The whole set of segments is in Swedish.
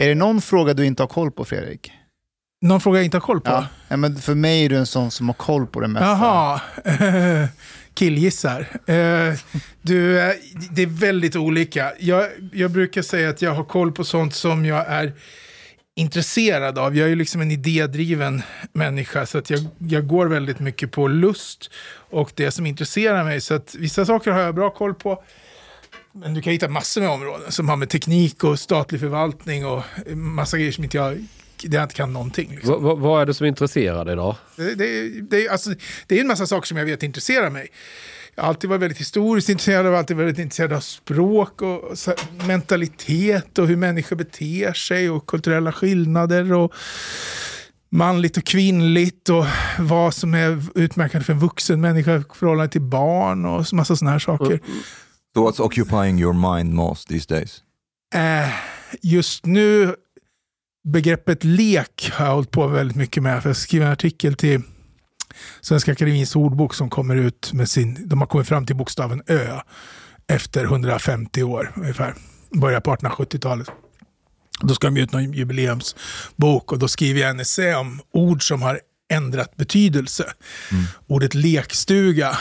Är det någon fråga du inte har koll på, Fredrik? Någon fråga jag inte har koll på? Ja. men för mig är du en sån som har koll på det mesta. Jaha, killgissar. Eh, du, eh, det är väldigt olika. Jag, jag brukar säga att jag har koll på sånt som jag är intresserad av. Jag är liksom en idédriven människa så att jag, jag går väldigt mycket på lust och det som intresserar mig. Så att vissa saker har jag bra koll på. Men du kan hitta massor med områden som har med teknik och statlig förvaltning och massa grejer som inte jag där jag inte kan någonting. Liksom. Vad, vad är det som intresserar dig då? Det, det, det, alltså, det är en massa saker som jag vet intresserar mig. Jag har alltid varit väldigt historiskt intresserad av, alltid varit intresserad av språk och, och mentalitet och hur människor beter sig och kulturella skillnader. och manligt och kvinnligt och vad som är utmärkande för en vuxen människa i förhållande till barn och massa sådana här saker. So what's occupying your mind most these days? Eh, just nu begreppet lek har jag hållit på väldigt mycket med. För jag skrev en artikel till Svenska Akademins ordbok som kommer ut med sin, de har kommit fram till bokstaven Ö efter 150 år ungefär. Börjar på 1870-talet. Då ska de ge ut någon jubileumsbok och då skriver jag en essä om ord som har ändrat betydelse. Mm. Ordet lekstuga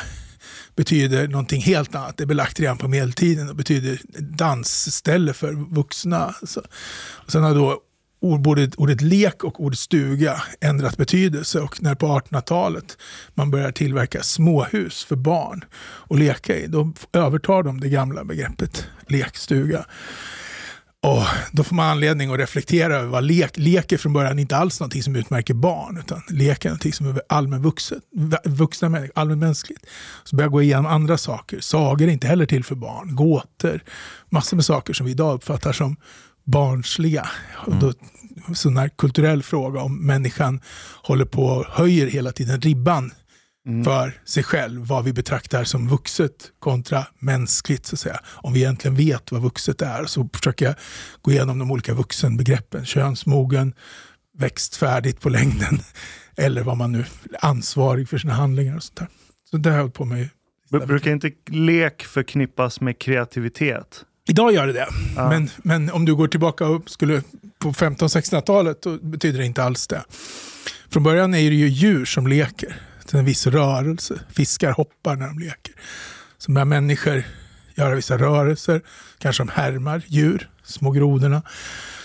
betyder någonting helt annat. Det är belagt redan på medeltiden och betyder dansställe för vuxna. Så, och sen har då ordet, ordet lek och ordet stuga ändrat betydelse och när på 1800-talet man börjar tillverka småhus för barn och leka i, då övertar de det gamla begreppet lekstuga. Och då får man anledning att reflektera över vad lek, lek är från början inte alls någonting som utmärker barn, utan lek är någonting som är allmänvuxet, vuxna människor, allmänmänskligt. Så börjar jag gå igenom andra saker. Sagor är inte heller till för barn, gåtor, massor med saker som vi idag uppfattar som barnsliga. Och då, sån här kulturell fråga om människan håller på och höjer hela tiden ribban mm. för sig själv, vad vi betraktar som vuxet kontra mänskligt. Så att säga. Om vi egentligen vet vad vuxet är så försöker jag gå igenom de olika vuxenbegreppen. Könsmogen, växt färdigt på längden eller vad man nu är ansvarig för sina handlingar och sånt där. Så det har jag hållit på med. Brukar inte lek förknippas med kreativitet? Idag gör det det. Ja. Men, men om du går tillbaka och skulle på 1500-1600-talet då betyder det inte alls det. Från början är det ju djur som leker. Är en viss rörelse. Fiskar hoppar när de leker. Så börjar människor göra vissa rörelser. Kanske de härmar djur, små grodorna.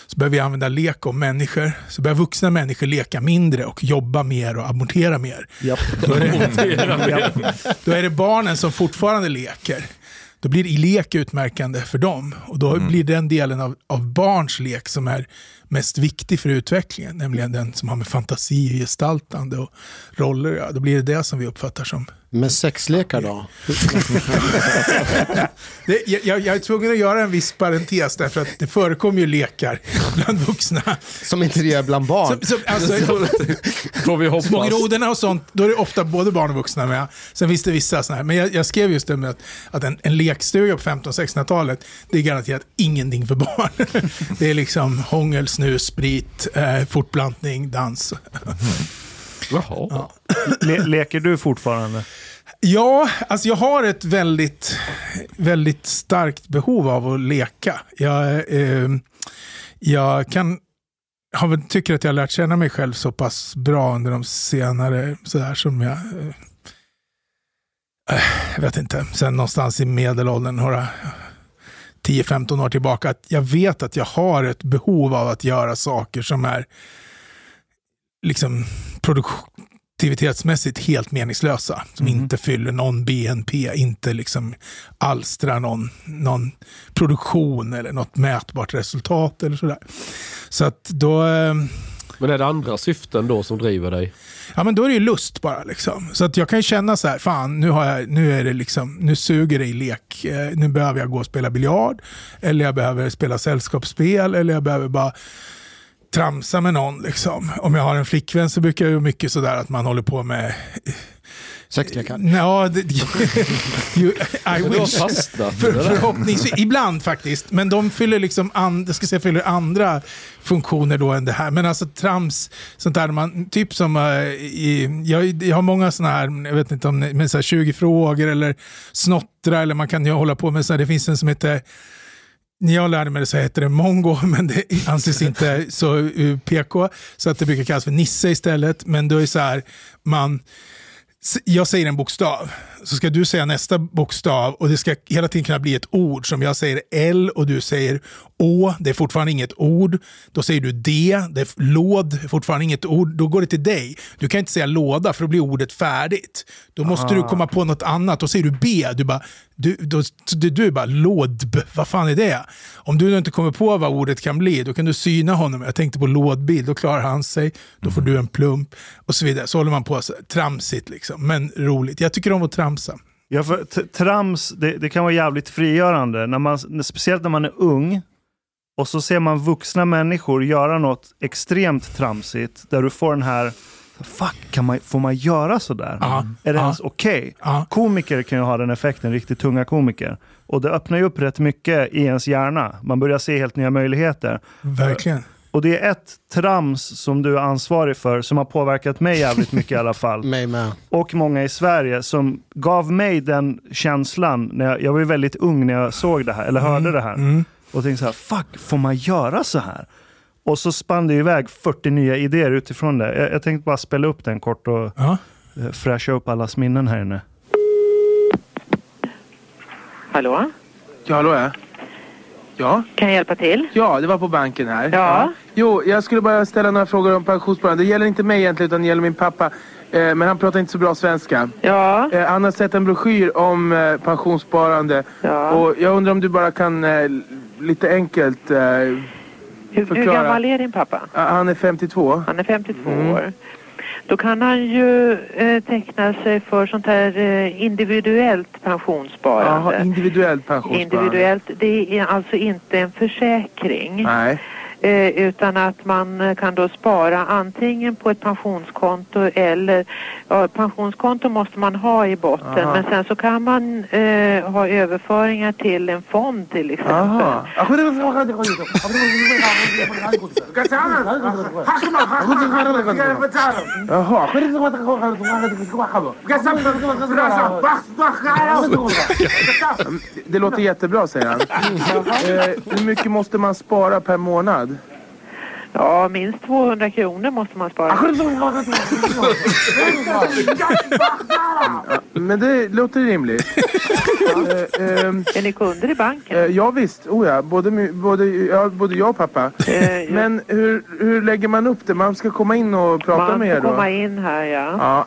Så börjar vi använda lek om människor. Så börjar vuxna människor leka mindre och jobba mer och amortera mer. Japp. Då, är det, då är det barnen som fortfarande leker då blir lek utmärkande för dem. Och då mm. blir den delen av, av barns lek som är mest viktig för utvecklingen, nämligen den som har med fantasi, gestaltande och roller ja, Då blir det det som vi uppfattar som med sexlekar då? det, jag, jag, är tvungen att göra en viss parentes därför att det förekommer ju lekar bland vuxna. Som inte det är bland barn. Som, som, alltså, Får vi hoppas. Små grodorna och sånt, då är det ofta både barn och vuxna med. Sen finns det vissa sådana här, men jag, jag skrev just det med att, att en, en lekstuga på 1500-1600-talet, det är garanterat ingenting för barn. det är liksom hångel, snus, sprit, eh, fortplantning, dans. Mm. Jaha. Ja. Le leker du fortfarande? Ja, alltså jag har ett väldigt, väldigt starkt behov av att leka. Jag, eh, jag kan, har väl, tycker att jag har lärt känna mig själv så pass bra under de senare, sådär som jag, eh, jag vet inte, sen någonstans i medelåldern, några 10-15 år tillbaka, att jag vet att jag har ett behov av att göra saker som är liksom produktivitetsmässigt helt meningslösa. Som mm. inte fyller någon BNP, inte liksom alstrar någon, någon produktion eller något mätbart resultat eller sådär. Så att då... Eh, men är det andra syften då som driver dig? Ja men då är det ju lust bara. Liksom. Så att jag kan känna så här, fan nu, har jag, nu, är det liksom, nu suger det i lek. Eh, nu behöver jag gå och spela biljard. Eller jag behöver spela sällskapsspel. Eller jag behöver bara tramsa med någon. Liksom. Om jag har en flickvän så brukar det mycket sådär att man håller på med Sexlekar? Ja, det, you, I wish. För, förhoppningsvis. Ibland faktiskt. Men de fyller liksom and, jag ska säga, fyller andra funktioner då än det här. Men alltså trams, sånt där man, typ som uh, i, jag, jag har många sådana här, jag vet inte om men så här 20 frågor eller snottra eller man kan ju hålla på med så här, det finns en som heter när jag lärde mig det så hette det mongo, men det anses inte så uh, PK. Så att det brukar kallas för nisse istället. Men då är så här, man, jag säger en bokstav, så ska du säga nästa bokstav och det ska hela tiden kunna bli ett ord. Som jag säger L och du säger Å, det är fortfarande inget ord. Då säger du D, det är låd, fortfarande inget ord. Då går det till dig. Du kan inte säga låda för då blir ordet färdigt. Då måste du komma på något annat. Då säger du B, du bara, du, då, du, du är bara lådb, vad fan är det? Om du inte kommer på vad ordet kan bli, då kan du syna honom. Jag tänkte på lådbil, då klarar han sig, då får du en plump och så vidare. Så håller man på så, tramsigt liksom, men roligt. Jag tycker om att tramsa. Ja, för trams, det, det kan vara jävligt frigörande. När man, speciellt när man är ung och så ser man vuxna människor göra något extremt tramsigt där du får den här Fuck, kan man, får man göra sådär? Ja, Är det ja. ens okej? Ja. Komiker kan ju ha den effekten, riktigt tunga komiker. Och det öppnar ju upp rätt mycket i ens hjärna. Man börjar se helt nya möjligheter. Verkligen. Och det är ett trams som du är ansvarig för som har påverkat mig jävligt mycket i alla fall. Mig med. och många i Sverige som gav mig den känslan. När jag, jag var ju väldigt ung när jag såg det här, eller hörde det här. Mm. Och tänkte så här, fuck, får man göra så här? Och så spann det iväg 40 nya idéer utifrån det. Jag, jag tänkte bara spela upp den kort och Ja. eh, fräscha upp allas minnen här inne. Hallå? Ja, hallå ja. Ja, Kan jag hjälpa till? ja, det var på banken här. Ja. Jo, jag skulle bara ställa några frågor om pensionssparande. Det gäller inte mig egentligen utan det gäller min pappa. Eh, men han pratar inte så bra svenska. Ja. Eh, han har sett en broschyr om eh, pensionssparande. Ja. Och jag undrar om du bara kan eh, lite enkelt... Hur, hur gammal är din pappa? han är 52. Han är 52 Mm. år. Då kan han ju eh, teckna sig för sånt här eh, individuellt pensionssparande. Jaha, individuellt pensionssparande. Individuellt, det är alltså inte en försäkring. Nej. Eh, utan att man eh, kan då spara antingen på ett pensionskonto eller ja, pensionskonto måste man ha i botten Aha. men sen så kan man eh, ha överföringar till en fond till exempel. Det låter jättebra säger han. Eh, hur mycket måste man spara per månad? Ja, minst 200 kronor måste man spara. Men det låter rimligt. Eh, ehm, Är ni kunder i banken? eh, ja visst, oh ja. Både, my- både, ja, både jag och pappa. Eh, ja. Men hur, hur lägger man upp det? Man ska komma in och prata man med er får då? komma in här ja. Ja.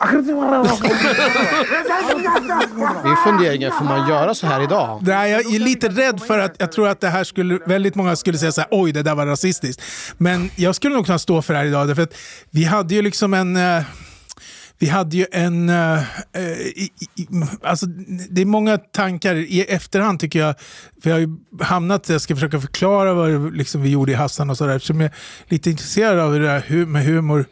Min fundering är, får man göra så här idag? Nej, jag är lite rädd för att jag tror att det här skulle, väldigt många skulle säga så här, oj det där var rasistiskt. Men jag skulle nog kunna stå för det här idag, därför att vi hade ju liksom en... Eh, vi hade ju en... eh, eh i, i, alltså, det är många tankar i efterhand tycker jag. För jag har ju hamnat, jag ska försöka förklara vad liksom, vi gjorde i Hassan och sådär. Eftersom jag är lite intresserad av hur det där med humor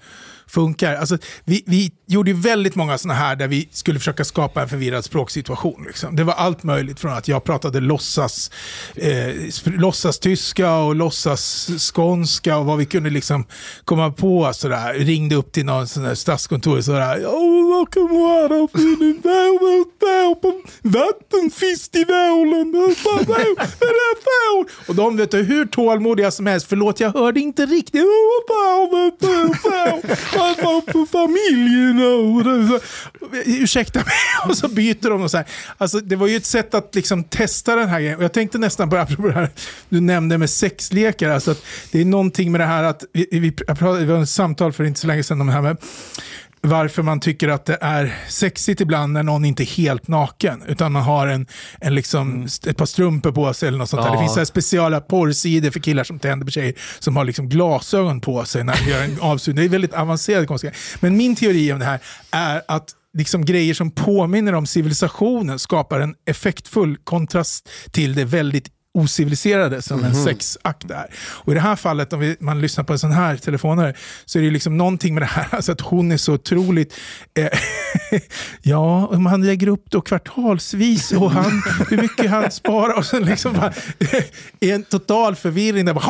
funkar. Alltså, vi, vi gjorde ju väldigt många sådana här där vi skulle försöka skapa en förvirrad språksituation. Liksom. Det var allt möjligt från att jag pratade låtsas, eh, låtsas tyska och låtsas skånska och vad vi kunde liksom komma på. Alltså sådär. Ringde upp till någon sån där stadskontor och sådär. Vattenfestivalen? Är det för?" Och de vet du, hur tålmodiga som helst. Förlåt, jag hörde inte riktigt. Familjen? Know. så- Ursäkta mig. Och så byter de. Och så här. Alltså, det var ju ett sätt att liksom testa den här grejen. Och jag tänkte nästan på apropå det här du nämnde med sexlekar. Alltså att det är någonting med det här att vi, vi, jag pratade, det var ett samtal för inte så länge sedan om det här med varför man tycker att det är sexigt ibland när någon inte är helt naken. Utan man har en, en liksom, ett par strumpor på sig eller något sånt där. Det Ja. finns så speciella porrsidor för killar som tänder på tjejer som har liksom glasögon på sig när de gör en avsugning. Det är väldigt avancerade konstiga Men min teori om det här är att liksom grejer som påminner om civilisationen skapar en effektfull kontrast till det väldigt ociviliserade som en sexakt är. Och i det här fallet, om vi, man lyssnar på en sån här telefonare, så är det liksom någonting med det här, alltså att hon är så otroligt... Eh, ja, om han lägger upp då kvartalsvis och han, hur mycket han sparar och sen liksom bara, en total förvirring. Där bara,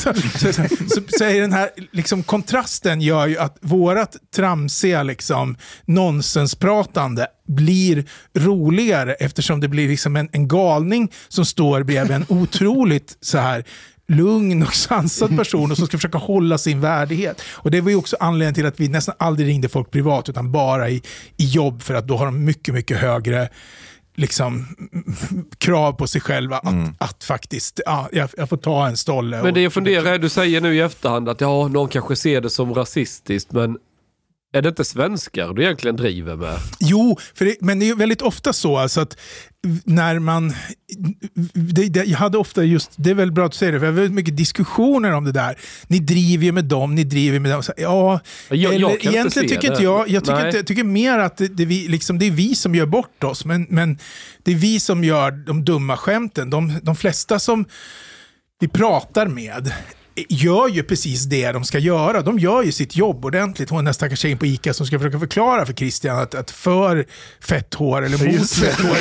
så, så, så, så, så är den här liksom, kontrasten gör ju att vårat tramsiga liksom, nonsenspratande blir roligare eftersom det blir liksom en, en galning som står bredvid en otroligt så här lugn och sansad person och som ska försöka hålla sin värdighet. Och Det var ju också anledningen till att vi nästan aldrig ringde folk privat utan bara i, i jobb för att då har de mycket, mycket högre liksom, krav på sig själva att, att faktiskt, ja, jag, jag får ta en stolle. Men det jag funderar är, du säger nu i efterhand att ja, någon kanske ser det som rasistiskt, men är det inte svenskar du egentligen driver med? Jo, för det, men det är väldigt ofta så alltså att när man... Det, det, jag hade ofta just, det är väl bra att säga det, för jag har väldigt mycket diskussioner om det där. Ni driver ju med dem, ni driver med dem. Så, ja, Jag- jag eller, inte egentligen se tycker inte jag, jag tycker, inte, jag tycker mer att det, vi, liksom, det är vi som gör bort oss, men, men det är vi som gör de dumma skämten. De, de flesta som vi pratar med gör ju precis det de ska göra. De gör ju sitt jobb ordentligt. Hon den stackars tjejen på ICA som ska försöka förklara för Christian att, att för fett hår eller mot Just det. fett hår,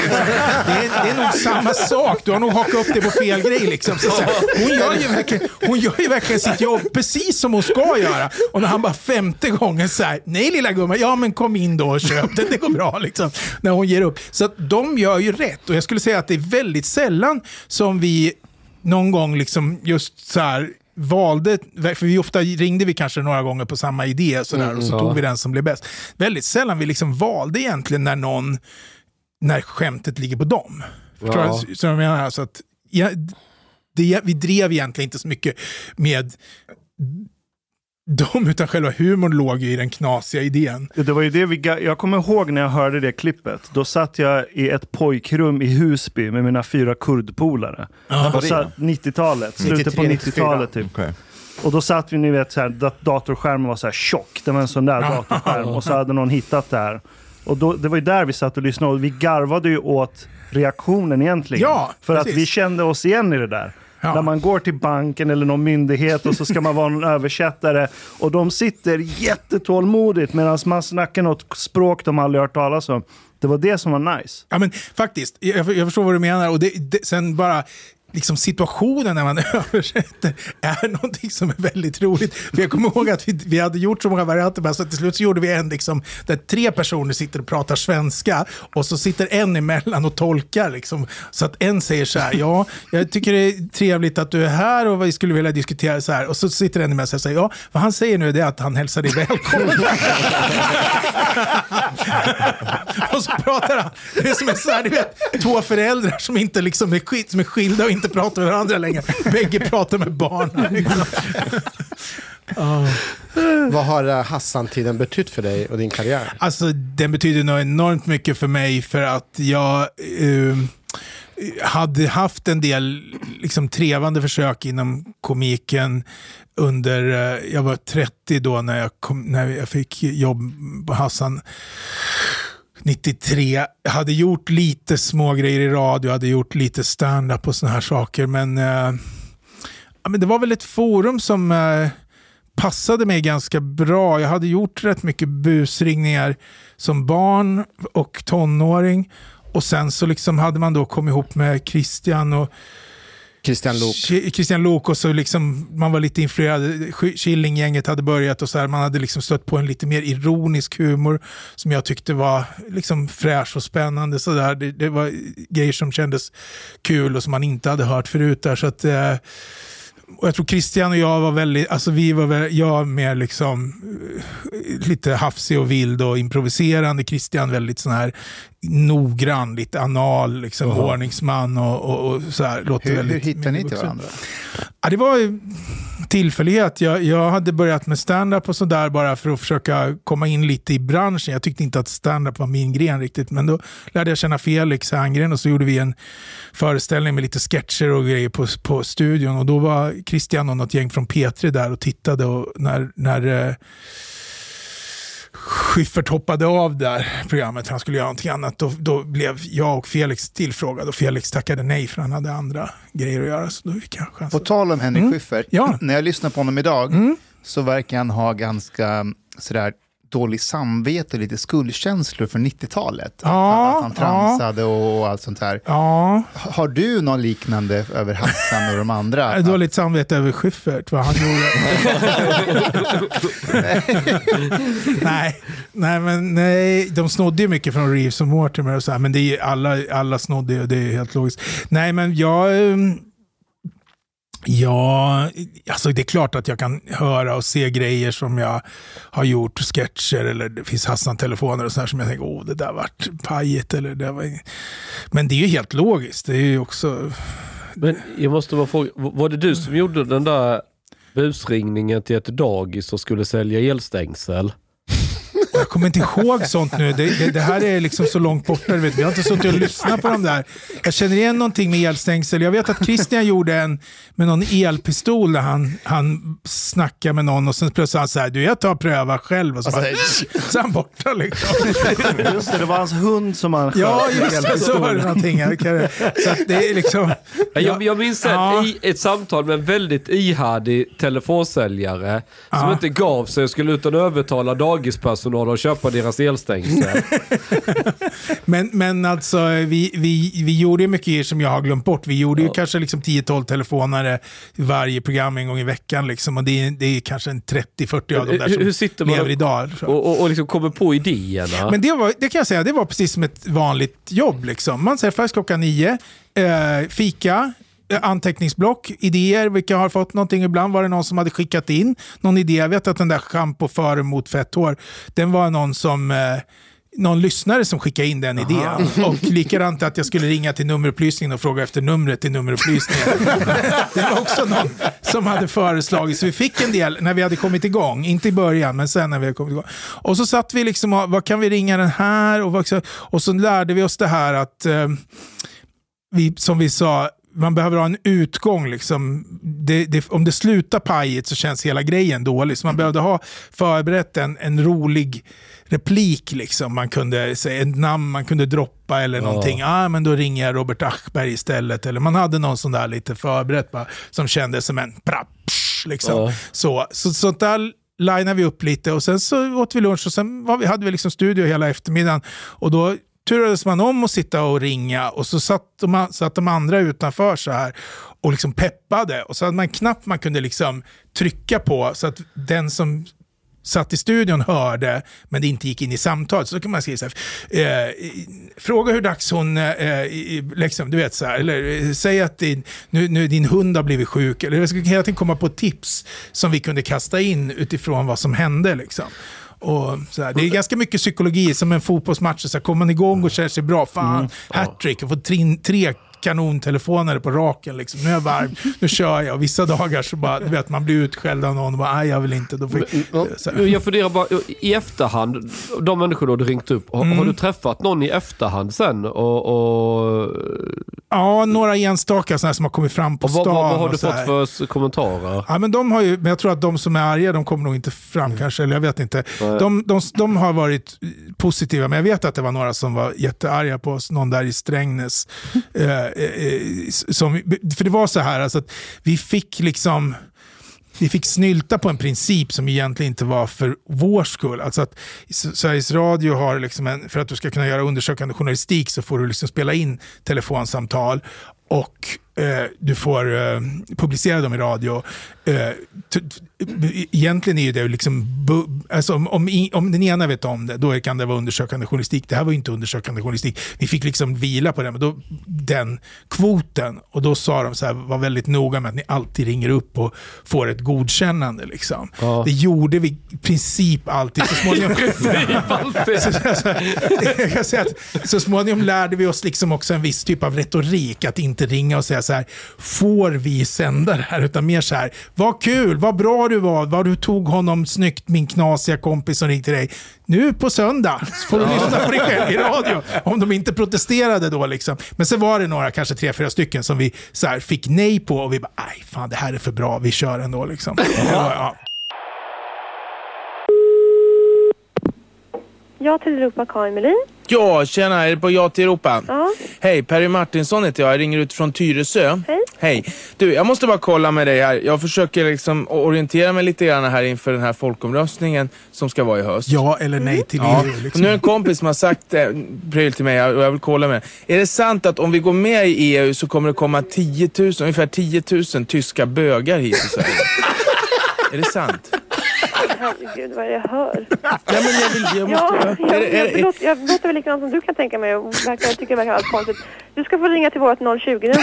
det är, det är nog samma sak. Du har nog hakat upp det på fel grej. Liksom. Så, så här, hon, gör ju verkligen, hon gör ju verkligen sitt jobb precis som hon ska göra. Och när han bara femte gången säger nej lilla gumman, ja men kom in då och köp det, det går bra. Liksom, när hon ger upp. Så att de gör ju rätt. Och jag skulle säga att det är väldigt sällan som vi någon gång liksom just så här valde, för vi ofta ringde vi kanske några gånger på samma idé sådär, och så ja. tog vi den som blev bäst. Väldigt sällan vi liksom valde egentligen när någon, när skämtet ligger på dem. Förstår Ja. du så jag menar? Alltså att, ja, det, vi drev egentligen inte så mycket med dem, utan själva humorn låg i den knasiga idén. Det var ju det vi, jag kommer ihåg när jag hörde det klippet. Då satt jag i ett pojkrum i Husby med mina fyra kurdpolare. Satt 90-talet, slutet på 93, 90-talet typ. Okej. Och då satt vi, ni vet, så här, dat- datorskärmen var så här tjock. Det var en sån där datorskärm. Och så hade någon hittat det här. Och då, det var ju där vi satt och lyssnade och vi garvade ju åt reaktionen egentligen. Ja, För precis. att vi kände oss igen i det där. Ja. När man går till banken eller någon myndighet och så ska man vara någon översättare och de sitter jättetålmodigt medan man snackar något språk de aldrig hört talas om. Det var det som var nice. Ja men faktiskt, jag, jag förstår vad du menar. Och det, det, sen bara liksom situationen när man översätter är någonting som är väldigt roligt. För jag kommer ihåg att vi, vi hade gjort så många varianter, så till slut så gjorde vi en liksom, där tre personer sitter och pratar svenska och så sitter en emellan och tolkar. Liksom, så att en säger så här, ja, jag tycker det är trevligt att du är här och vi skulle vilja diskutera så här. Och så sitter en emellan och säger, ja, vad han säger nu är att han hälsar dig välkommen. och så pratar han. Det är som en så här, du vet, två föräldrar som inte liksom är, skil, som är skilda och inte pratar med varandra längre. Bägge pratar med barnen. Liksom. Vad har eh, Hassan-tiden betytt för dig och din karriär? Alltså, den betyder nog enormt mycket för mig för att jag eh, hade haft en del liksom, trevande försök inom komiken under, eh, jag var 30 då när jag, kom, när jag fick jobb på Hassan. 93. Jag hade gjort lite små grejer i radio, hade gjort lite stand-up och såna här saker. Men, eh, ja, men det var väl ett forum som eh, passade mig ganska bra. Jag hade gjort rätt mycket busringningar som barn och tonåring. Och sen så liksom hade man då kommit ihop med Christian och Christian Luuk. Christian Lok och så liksom, man var lite influerad. Killinggänget hade börjat och så här, man hade liksom stött på en lite mer ironisk humor som jag tyckte var liksom fräsch och spännande. Så där. Det, det var grejer som kändes kul och som man inte hade hört förut. Där, så att, eh, och jag tror Christian och jag var väldigt, alltså vi var väl, jag mer liksom eh, lite hafsig och vild och improviserande. Christian väldigt sån här noggrann, lite anal, liksom ordningsman och, och, och så här. Låter Hur, hur väldigt hittar ni till varandra? Ja, det var ju tillfällighet. Jag, jag hade börjat med stand-up och sådär bara för att försöka komma in lite i branschen. Jag tyckte inte att stand-up var min gren riktigt. Men då lärde jag känna Felix Herngren och så gjorde vi en föreställning med lite sketcher och grejer på, på studion. Och då var Christian och något gäng från P3 där och tittade. Och när, när eh, Schyffert hoppade av där programmet, han skulle göra någonting annat, då, då blev jag och Felix tillfrågade och Felix tackade nej för han hade andra grejer att göra. Så då fick jag På tal om Henrik Mm. Schyffert, Ja. när jag lyssnar på honom idag Mm. så verkar han ha ganska sådär dåligt samvete och lite skuldkänslor för 90-talet. Ja, att han tramsade och allt sånt här. Ja, Har du någon liknande över Hassan och de andra? dåligt samvete över Schyffert, vad han gjorde. nej, nej, men nej, de snodde ju mycket från Reeves och Mortimer och så här, men det är, alla, alla snodde ju, det är helt logiskt. Nej, men jag... Ja, alltså det är klart att jag kan höra och se grejer som jag har gjort, sketcher eller det finns Hassan-telefoner och sådär som jag tänker, åh det där vart pajigt eller det var... Men det är ju helt logiskt, det är ju också... Men jag måste bara fråga, var det du som gjorde den där busringningen till ett dagis och skulle sälja elstängsel? Jag kommer inte ihåg sånt nu. Det, det, det här är liksom så långt borta. du Vet. Vi har inte suttit och lyssnat på de där. Jag känner igen någonting med elstängsel. Jag vet att Christian gjorde en med någon elpistol där han, han snackade med någon och sen plötsligt han så här, du jag tar och prövar själv. Och så, bara, så är han borta liksom. Just det, det var hans hund som han sköt Ja, just det. Så var det någonting. Jag Så att det är liksom... Ja, jag, jag minns Ja. i, ett samtal med en väldigt ihärdig telefonsäljare som Ja. inte gav sig och skulle ut och övertala dagispersonal att köpa deras elstängsel. Men, men alltså, vi, vi, vi gjorde ju mycket som jag har glömt bort. Vi gjorde ju kanske liksom 10-12 telefonare varje program en gång i veckan. Liksom, och det är, det är kanske en 30-40 av dem där Hur- som hur man lever idag. tror jag. och, och, och liksom kommer på idéerna. Men det, var, det kan jag säga, det var precis som ett vanligt jobb. Liksom. Man träffades klockan nio, eh, fika, anteckningsblock, idéer, vilka har fått någonting. Ibland var det någon som hade skickat in någon idé. Jag vet att den där schampo före mot fett hår, den var någon som eh, någon lyssnare som skickade in den idén. Och likadant att jag skulle ringa till nummerupplysningen och fråga efter numret till nummerupplysningen. det var också någon som hade föreslagit. Så vi fick en del när vi hade kommit igång. Inte i början, men sen när vi hade kommit igång. Och så satt vi liksom och, vad kan vi ringa den här? Och, vad, och så lärde vi oss det här att, eh, vi, som vi sa, man behöver ha en utgång. Liksom. Det, det, om det slutar pajigt så känns hela grejen dålig. Så man behövde ha förberett en, en rolig replik. Liksom. Man kunde säga ett namn man kunde droppa eller någonting. Ah, men då ringer jag Robert Aschberg istället. Eller man hade någon sån där lite förberett bara, som kändes som en prapp. Liksom. Ja. Så, så, sånt där linade vi upp lite och sen så åt vi lunch och sen vi, hade vi liksom studio hela eftermiddagen. Och då turades man om att sitta och ringa och så satt de, satt de andra utanför så här och liksom peppade. Och så hade man en knapp man kunde liksom trycka på så att den som satt i studion hörde, men det inte gick in i samtalet. Så då kan man skriva så här, eh, fråga hur dags hon, eh, eh liksom, du vet så här, eller eh, säg att din, nu, nu din hund har blivit sjuk, eller jag skulle hela tiden komma på tips som vi kunde kasta in utifrån vad som hände. Liksom. Och så här, det är ganska mycket psykologi, som en fotbollsmatch. Så här, kommer man igång och känner sig bra, fan, hattrick, jag får tre kanontelefoner på raken. Liksom. Nu är jag varm, nu kör jag. Och vissa dagar så bara, du vet, man blir utskälld av någon och bara, nej jag vill inte. Då får, här. Jag funderar bara, i efterhand, de människor du ringt upp, har, Mm. har du träffat någon i efterhand sen? Och, och, Ja, några enstaka sådana som har kommit fram på och stan. vad, vad, vad har du fått för kommentarer? Ja, men de har ju, men jag tror att de som är arga, de kommer nog inte fram kanske, eller jag vet inte. Nej. De, de, de har varit positiva, men jag vet att det var några som var jättearga på oss, någon där i Strängnäs. eh, Eh, eh, som, för det var så här, alltså att vi fick liksom vi fick snylta på en princip som egentligen inte var för vår skull. Alltså att Sveriges Radio har, liksom en, för att du ska kunna göra undersökande journalistik så får du liksom spela in telefonsamtal och du får eh, publicera dem i radio. Eh, egentligen är ju det liksom, alltså om, om, i- om den ena vet om det, då kan det vara undersökande journalistik. Det här var ju inte undersökande journalistik. Vi fick liksom vila på den, men då, den kvoten. Och då sa de så här, var väldigt noga med att ni alltid ringer upp och får ett godkännande. Liksom. Ja. Det gjorde vi i princip alltid. Så småningom, så, så, jag kan säga att så småningom lärde vi oss liksom också en viss typ av retorik. Att inte ringa och säga så här, får vi sända det här? Utan mer så här, vad kul, vad bra du var, vad du tog honom snyggt, min knasiga kompis som ringde till dig. Nu på söndag får du lyssna på dig själv i radio. Om de inte protesterade då liksom. Men sen var det några, kanske tre, fyra stycken som vi så här, fick nej på och vi bara, nej fan det här är för bra, vi kör ändå liksom. Ja, ja. Ja till Europa, Karin Melin. Ja, tjena, är det på Ja till Europa? Ja. Hej, Perry Martinsson heter jag. Jag ringer ut från Tyresö. Hej. Hej. Du, jag måste bara kolla med dig här. Jag försöker liksom orientera mig lite grann här inför den här folkomröstningen som ska vara i höst. Ja eller nej till Ja. EU. Och Liksom. nu är det en kompis som har sagt eh, pryl till mig och jag vill kolla med Är det sant att om vi går med i EU så kommer det komma 10 000, ungefär 10 000 tyska bögar hit till Sverige? är det sant? Herregud, vad är det jag hör? Ja, men jag, vill, jag Ja, måste... jag, det, är jag, det, låter, jag låter väl likadant som du kan tänka mig och verkar, jag tycker det verkar allt konstigt. Du ska få ringa till vårt 020-nummer.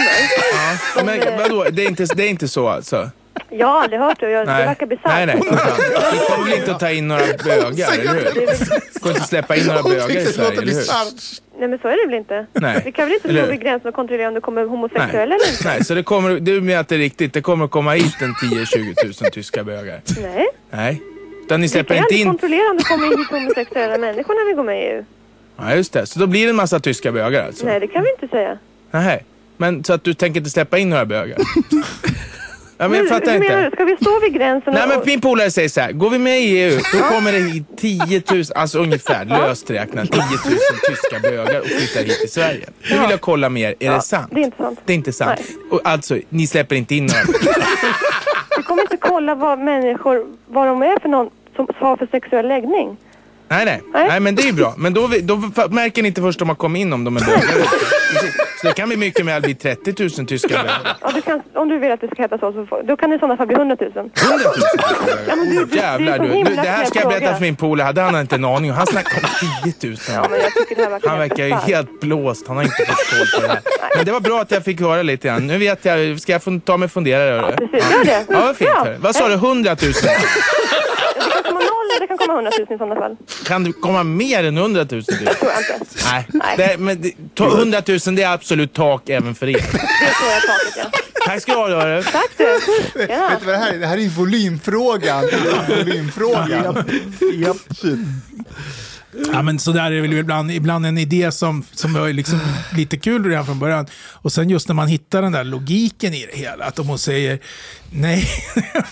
ja, men vadå, det är, inte, det är inte så alltså? Jag har aldrig hört det och jag, det Nej, verkar bisarrt. nej, nej. Vi kommer väl inte att ta in några bögar, eller hur? Vi kommer inte släppa in några bögar i Sverige, eller hur? nej men så är det väl inte? Nej. Vi kan väl inte stå vid gränsen och kontrollera om det kommer homosexuella Nej. eller inte? Nej, så det kommer, du menar att det är riktigt, det kommer att komma hit en 10-20 000 tyska bögar? Nej. Nej. Utan ni Vi släpper kan inte inte in... kontrollera om det kommer in hit homosexuella människor när vi går med i EU. Ja, just det. Så då blir det en massa tyska bögar alltså? Nej, det kan vi inte säga. Nej. Men så att du tänker inte släppa in några bögar? Ja, men jag hur, fattar hur menar inte. du? Ska vi stå vid gränsen Nej men och... min polare säger så här, går vi med i EU då kommer det hit 10 000, alltså ungefär löst räknat 10 000 tyska bögar och flyttar hit till Sverige. Nu vill jag kolla mer, är det sant? Det är inte sant. Det är inte sant. Och alltså, ni släpper inte in några Vi kommer inte kolla vad människor, vad de är för någon som har för sexuell läggning. Nej, nej. Nej. Nej, men det är ju bra. Men då, då märker ni inte först om man kommer in om de är bögar. Det kan bli mycket väl bli 30 000 tyska bögar. Ja, du kan, om du vill att det ska heta så, så får, då kan det i sådana fall bli 100 000. 100 000 tyska bögar. Ja, men du- du- Jävlar du. Nu, det här ska jag berätta fråga. för min polare. Hade han inte en aning om. Han snackar om 10 000. Ja, verkar Han verkar ju helt blåst. Han har inte fått koll på det här. Men det var bra att jag fick höra lite grann. Nu vet jag. Ska jag ta mig och fundera över det? Precis, gör det. Ja, vad fint. Ja. Vad sa du? 100 000? Det kan komma noll eller det kan komma 100 000 i sådana fall. Kan det komma mer än 100 000? Det tror jag inte. Nej. Nej. Det, men det, ta 100 000 det är absolut tak även för er. Det tror jag är taket, ja. Tack ska du ha. hörru. Tack du. Tjena. Vet du vad det här är? Det här är volymfrågan. volymfrågan. Japp. Ja, men så där är det väl ibland, ibland en idé som, som var liksom lite kul redan från början. Och sen just när man hittar den där logiken i det hela, att om hon säger nej,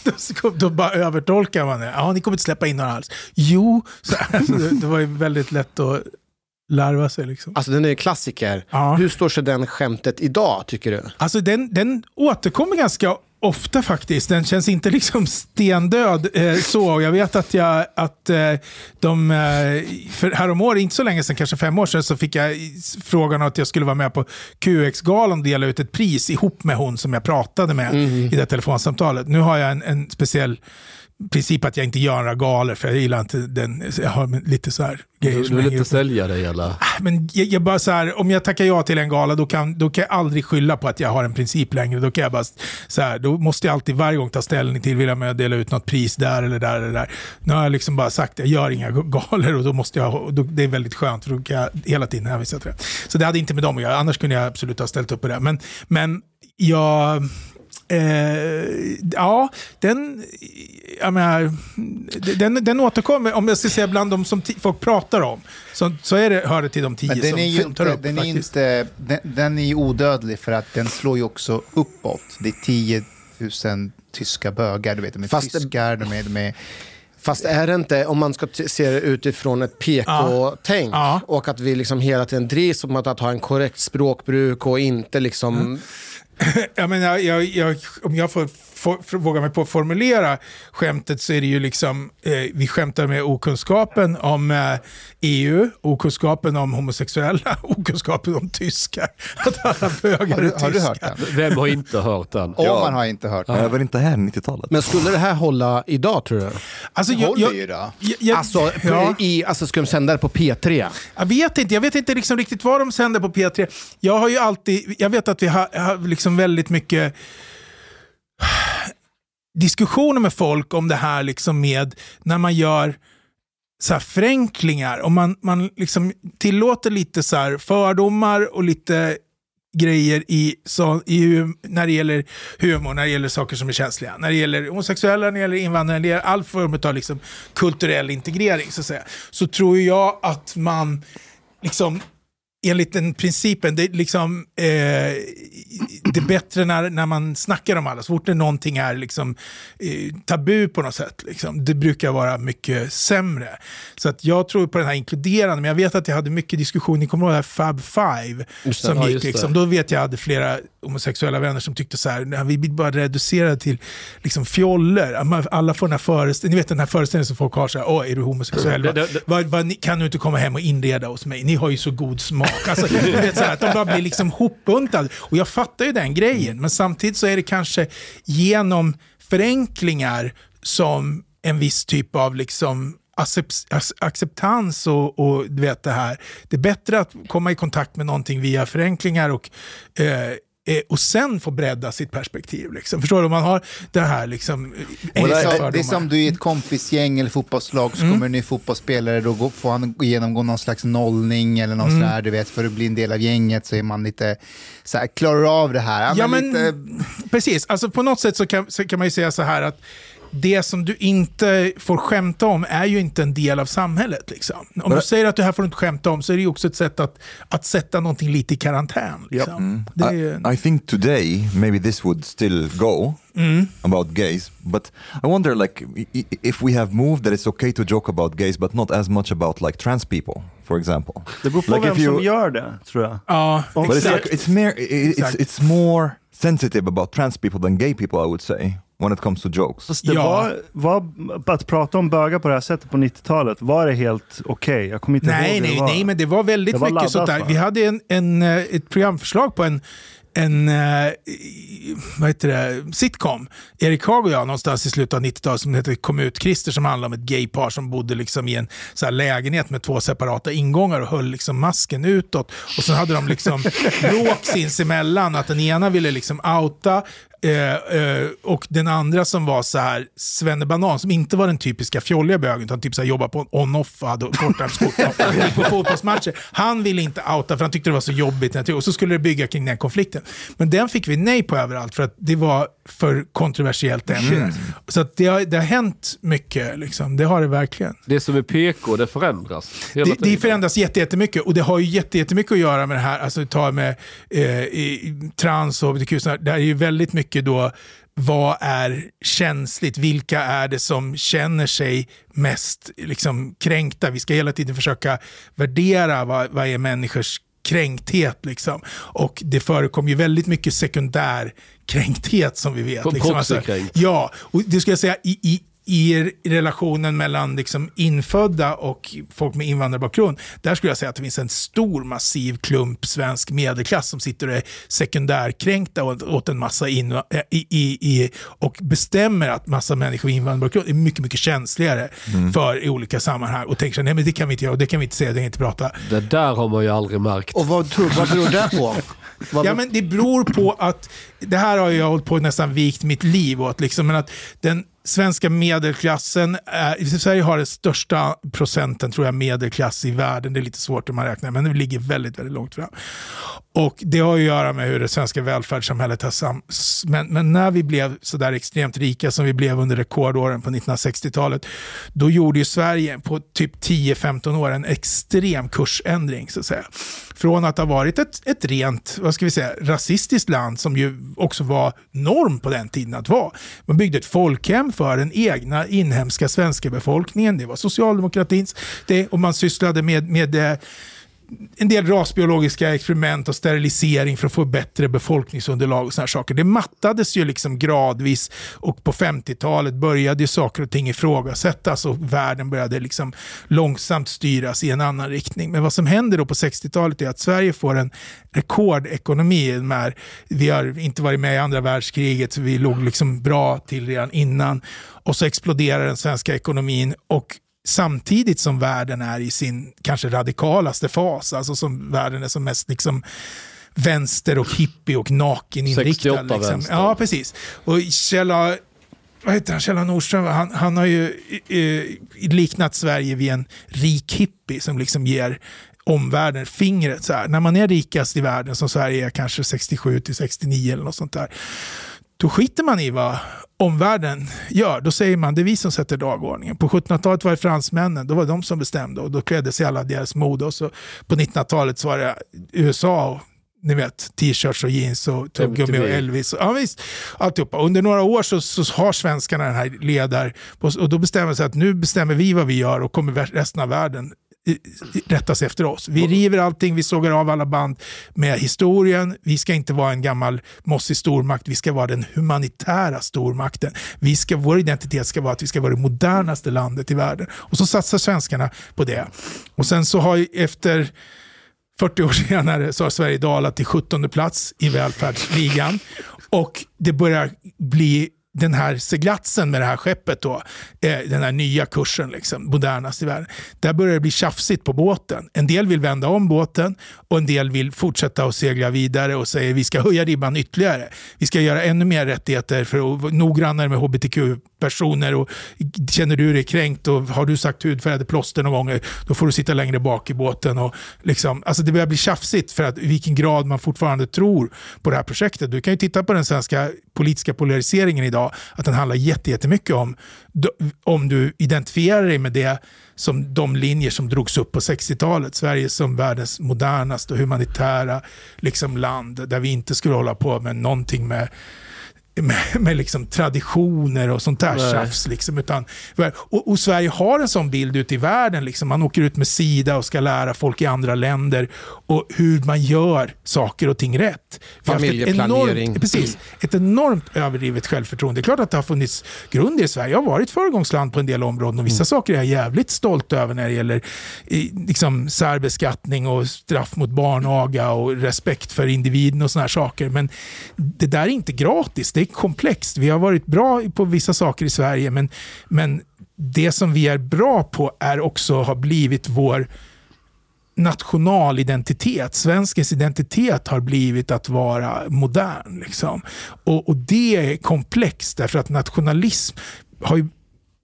då, då bara övertolkar man det. Ja, ni kommer inte släppa in några alls. Jo, så, alltså, det, det var ju väldigt lätt att larva sig liksom. Alltså den är en klassiker. Ja. Hur står sig den skämtet idag, tycker du? Alltså den, den återkommer ganska ofta faktiskt. Den känns inte liksom stendöd eh, så. Jag vet att jag, att eh, de, eh, för häromåret, inte så länge sedan, kanske fem år sedan, så fick jag frågan att jag skulle vara med på QX-galan och dela ut ett pris ihop med hon som jag pratade med i det telefonsamtalet. Nu har jag en, en speciell princip att jag inte gör några galor, för jag gillar inte den, jag har lite så här grejer Du, du vill inte sälja dig eller? Men jag, jag bara så här, om jag tackar ja till en gala, då kan, då kan jag aldrig skylla på att jag har en princip längre. Då kan jag bara, så här, då måste jag alltid varje gång ta ställning till, vill jag med att dela ut något pris där eller där eller där. Nu har jag liksom bara sagt, jag gör inga galor och då måste jag, då, det är väldigt skönt för då kan jag hela tiden hänvisa till det. Så det hade inte med dem att göra, annars kunde jag absolut ha ställt upp på det. Men, men jag... Eh, ja, den, jag menar, den, den återkommer, om jag ska säga bland de som folk pratar om, så, så är det, hör det till de tio den som är ju som tar upp den är faktiskt. inte, den, den är ju odödlig för att den slår ju också uppåt. Det är 10 000 tyska bögar, du vet, de är Fast det- tyskar, de är, de är Fast är det inte, om man ska se det utifrån ett PK-tänk Ja. och att vi liksom hela tiden drivs om att, att ha en korrekt språkbruk och inte liksom... Mm jag menar, jag, jag, om jag får, får, vågar mig på att formulera skämtet så är det ju liksom, eh, vi skämtar med okunskapen om eh, EU, okunskapen om homosexuella, okunskapen om tyskar. Att alla bögar har, du, är har du tyskar. hört den? Vem har inte hört den? Om man har inte hört den. Jag var inte här 90-talet. Men skulle det här hålla idag tror du? Alltså, Det jag, håller jag, ju då. jag, jag, Alltså, ja. i, alltså ska de sända det på P3? Jag vet inte, jag vet inte liksom riktigt vad de sänder på P3. Jag har ju alltid, jag vet att vi har, har liksom väldigt mycket diskussioner med folk om det här liksom med när man gör så här förenklingar. Om man, man liksom tillåter lite så här fördomar och lite grejer i, så, i, när det gäller humor, när det gäller saker som är känsliga. När det gäller homosexuella, när det gäller invandrare, när det gäller all form av liksom kulturell integrering så att säga. Så tror jag att man liksom enligt den principen, det är, liksom, eh, det är bättre när, när man snackar om alla. Så fort det någonting är liksom, eh, tabu på något sätt, liksom, det brukar vara mycket sämre. Så att jag tror på den här inkluderande, men jag vet att jag hade mycket diskussion, ni kommer ihåg det här Fab Five? Just som ja, gick, liksom, då vet jag hade flera homosexuella vänner som tyckte så här, "Nej, vi blir bara reducerade till liksom fjoller. Alla får den här föreställningen, ni vet den här föreställningen som folk har så här, åh är du homosexuell? Det- det- Vad, vad, ni- kan du inte komma hem och inreda hos mig? Ni har ju så god smak. Alltså, vet, så här, att de bara blir liksom hopbuntade. Och jag fattar ju den grejen, men samtidigt så är det kanske genom förenklingar som en viss typ av liksom accept- ac- acceptans och, och du vet det här. Det är bättre att komma i kontakt med någonting via förenklingar och eh, eh, och sen få bredda sitt perspektiv. Liksom. Förstår du? Man har det här liksom... Det är, som, det är som du i ett kompisgäng eller fotbollslag så kommer en ny fotbollsspelare, då får han genomgå någon slags nollning eller något Mm. sådär, du vet, för att bli en del av gänget så är man lite så här, klarar av det här. Ja, men, lite, precis. Alltså på något sätt så kan, så kan man ju säga så här att det som du inte får skämta om är ju inte en del av samhället. Liksom. Om du säger att det här får du inte skämta om så är det ju också ett sätt att, att sätta någonting lite i karantän. Liksom. Det är, ju- I, I think today maybe this would still go about gays, but I wonder like if we have moved that it's okay to joke about gays, but not as much about like trans people, for example. Det beror på Like vem if you- som gör det, tror jag. ja, Om- But it's exakt. like it's i- it's it's more sensitive about trans people than gay people, I would say, when it comes to jokes. Fast det Ja. var, var, att prata om bögar på det här sättet på 90-talet, var det helt okej? Jag kommer inte Nej, ihåg nej, det var. nej, men det var väldigt Det var mycket sånt där. Vi hade en, en, eh, ett programförslag på en, en eh, vad heter det, sitcom. Erik Haag och jag någonstans i slutet av 90-talet som heter Kom ut Christer som handlar om ett gaypar som bodde liksom i en så här lägenhet med två separata ingångar och höll liksom masken utåt. Och sen hade de liksom bråk sinsemellan att den ena ville liksom outa Eh, eh, och den andra som var så här, Svenne Banan, som inte var den typiska fjolliga bögen, utan typ så här, jobbade på on-off, hade kortärmsskjorta, gick på fotbollsmatcher. Han ville inte outa för han tyckte det var så jobbigt. Och så skulle det bygga kring den konflikten. Men den fick vi nej på överallt för att det var för kontroversiellt ämne. Så att det, har, det har hänt mycket, liksom. det har det verkligen. Det som är PK, det förändras. Det, det förändras jätte- jättemycket och det har ju jätte- jättemycket att göra med det här, alltså ta med eh, i, trans och hbtq, det är ju väldigt mycket då vad är känsligt? Vilka är det som känner sig mest liksom, kränkta? Vi ska hela tiden försöka värdera vad, vad är människors kränkthet. Liksom. Och det förekommer ju väldigt mycket sekundär kränkthet som vi vet. Liksom. proxykränkt. Ja, och det skulle jag säga i, i, i relationen mellan liksom infödda och folk med invandrarbakgrund, där skulle jag säga att det finns en stor massiv klump svensk medelklass som sitter och är sekundärkränkta åt, åt en massa in, i, i, i, och bestämmer att massa människor med invandrarbakgrund är mycket, mycket känsligare för i olika sammanhang och tänker så här, nej men det kan vi inte göra, och det kan vi inte säga, det kan vi inte prata. Det där har man ju aldrig märkt. Och vad, tror, vad beror det på? Vad, Ja, men det beror på att, det här har jag hållit på nästan vikt mitt liv åt, liksom, men att den svenska medelklassen, eh, Sverige har den största procenten tror jag medelklass i världen, det är lite svårt om man räknar, men det ligger väldigt, väldigt långt fram. Och det har att göra med hur det svenska välfärdssamhället har sam... Men, men när vi blev sådär extremt rika som vi blev under rekordåren på 1960-talet, då gjorde ju Sverige på typ 10-15 år en extrem kursändring. Så att säga. Från att ha varit ett, ett rent, vad ska vi säga, rasistiskt land som ju också var norm på den tiden att vara. Man byggde ett folkhem för den egna inhemska svenska befolkningen. Det var socialdemokratins, det, och man sysslade med, med eh, en del rasbiologiska experiment och sterilisering för att få bättre befolkningsunderlag och sådana saker. Det mattades ju liksom gradvis och på 50-talet började ju saker och ting ifrågasättas och världen började liksom långsamt styras i en annan riktning. Men vad som händer då på 60-talet är att Sverige får en rekordekonomi. Med, vi har inte varit med i andra världskriget, så vi låg liksom bra till redan innan. Och så exploderar den svenska ekonomin och samtidigt som världen är i sin kanske radikalaste fas, alltså som världen är som mest liksom vänster och hippie och nakeninriktad. 68 Liksom. Ja, precis. Och Kjella, vad heter han, Kjella Nordström, han, han har ju eh, liknat Sverige vid en rik hippie som liksom ger omvärlden fingret. Så här. När man är rikast i världen, som Sverige är kanske 67 till 69 eller något sånt där, då skiter man i vad omvärlden gör. Då säger man det är vi som sätter dagordningen. På 1700-talet var det fransmännen, då var det de som bestämde och då klädde sig alla deras mode. Och så på 1900-talet så var det USA och ni vet, t-shirts och jeans och tuggummi och. Elvis. Ja, visst, alltihopa. Under några år så, så har svenskarna den här ledar och då bestämmer sig att nu bestämmer vi vad vi gör och kommer resten av världen rätta sig efter oss. Vi river allting, vi sågar av alla band med historien. Vi ska inte vara en gammal mossig stormakt, vi ska vara den humanitära stormakten. Vi ska, vår identitet ska vara att vi ska vara det modernaste landet i världen. Och så satsar svenskarna på det. Och sen så har ju efter 40 år senare så har Sverige dalat till 17 plats i välfärdsligan. Och det börjar bli den här seglatsen med det här skeppet, då, eh, den här nya kursen, liksom, modernast i världen, där börjar det bli tjafsigt på båten. En del vill vända om båten och en del vill fortsätta att segla vidare och säger vi ska höja ribban ytterligare. Vi ska göra ännu mer rättigheter för att vara noggrannare med hbtq personer Och känner du dig kränkt och har du sagt hudfärgade plåster någon gång, då får du sitta längre bak i båten. Och liksom, alltså det börjar bli tjafsigt för att i vilken grad man fortfarande tror på det här projektet. Du kan ju titta på den svenska politiska polariseringen idag, att den handlar jättemycket om om du identifierar dig med det som de linjer som drogs upp på 60-talet. Sverige som världens modernaste och humanitära liksom, land där vi inte skulle hålla på med någonting med med, med liksom traditioner och sånt där Nej. tjafs. Liksom, utan, och, och Sverige har en sån bild ute i världen. Liksom. Man åker ut med Sida och ska lära folk i andra länder och hur man gör saker och ting rätt. Ett Familjeplanering. Enormt, precis, ett enormt överdrivet självförtroende. Det är klart att det har funnits grund i. Sverige har varit föregångsland på en del områden och vissa saker är jag jävligt stolt över när det gäller liksom, särbeskattning och straff mot barnaga och respekt för individen och såna här saker. Men det där är inte gratis. Det komplext. Vi har varit bra på vissa saker i Sverige men, men det som vi är bra på är också har blivit vår nationalidentitet. Svenskens identitet har blivit att vara modern. Liksom. Och, och det är komplext därför att nationalism har ju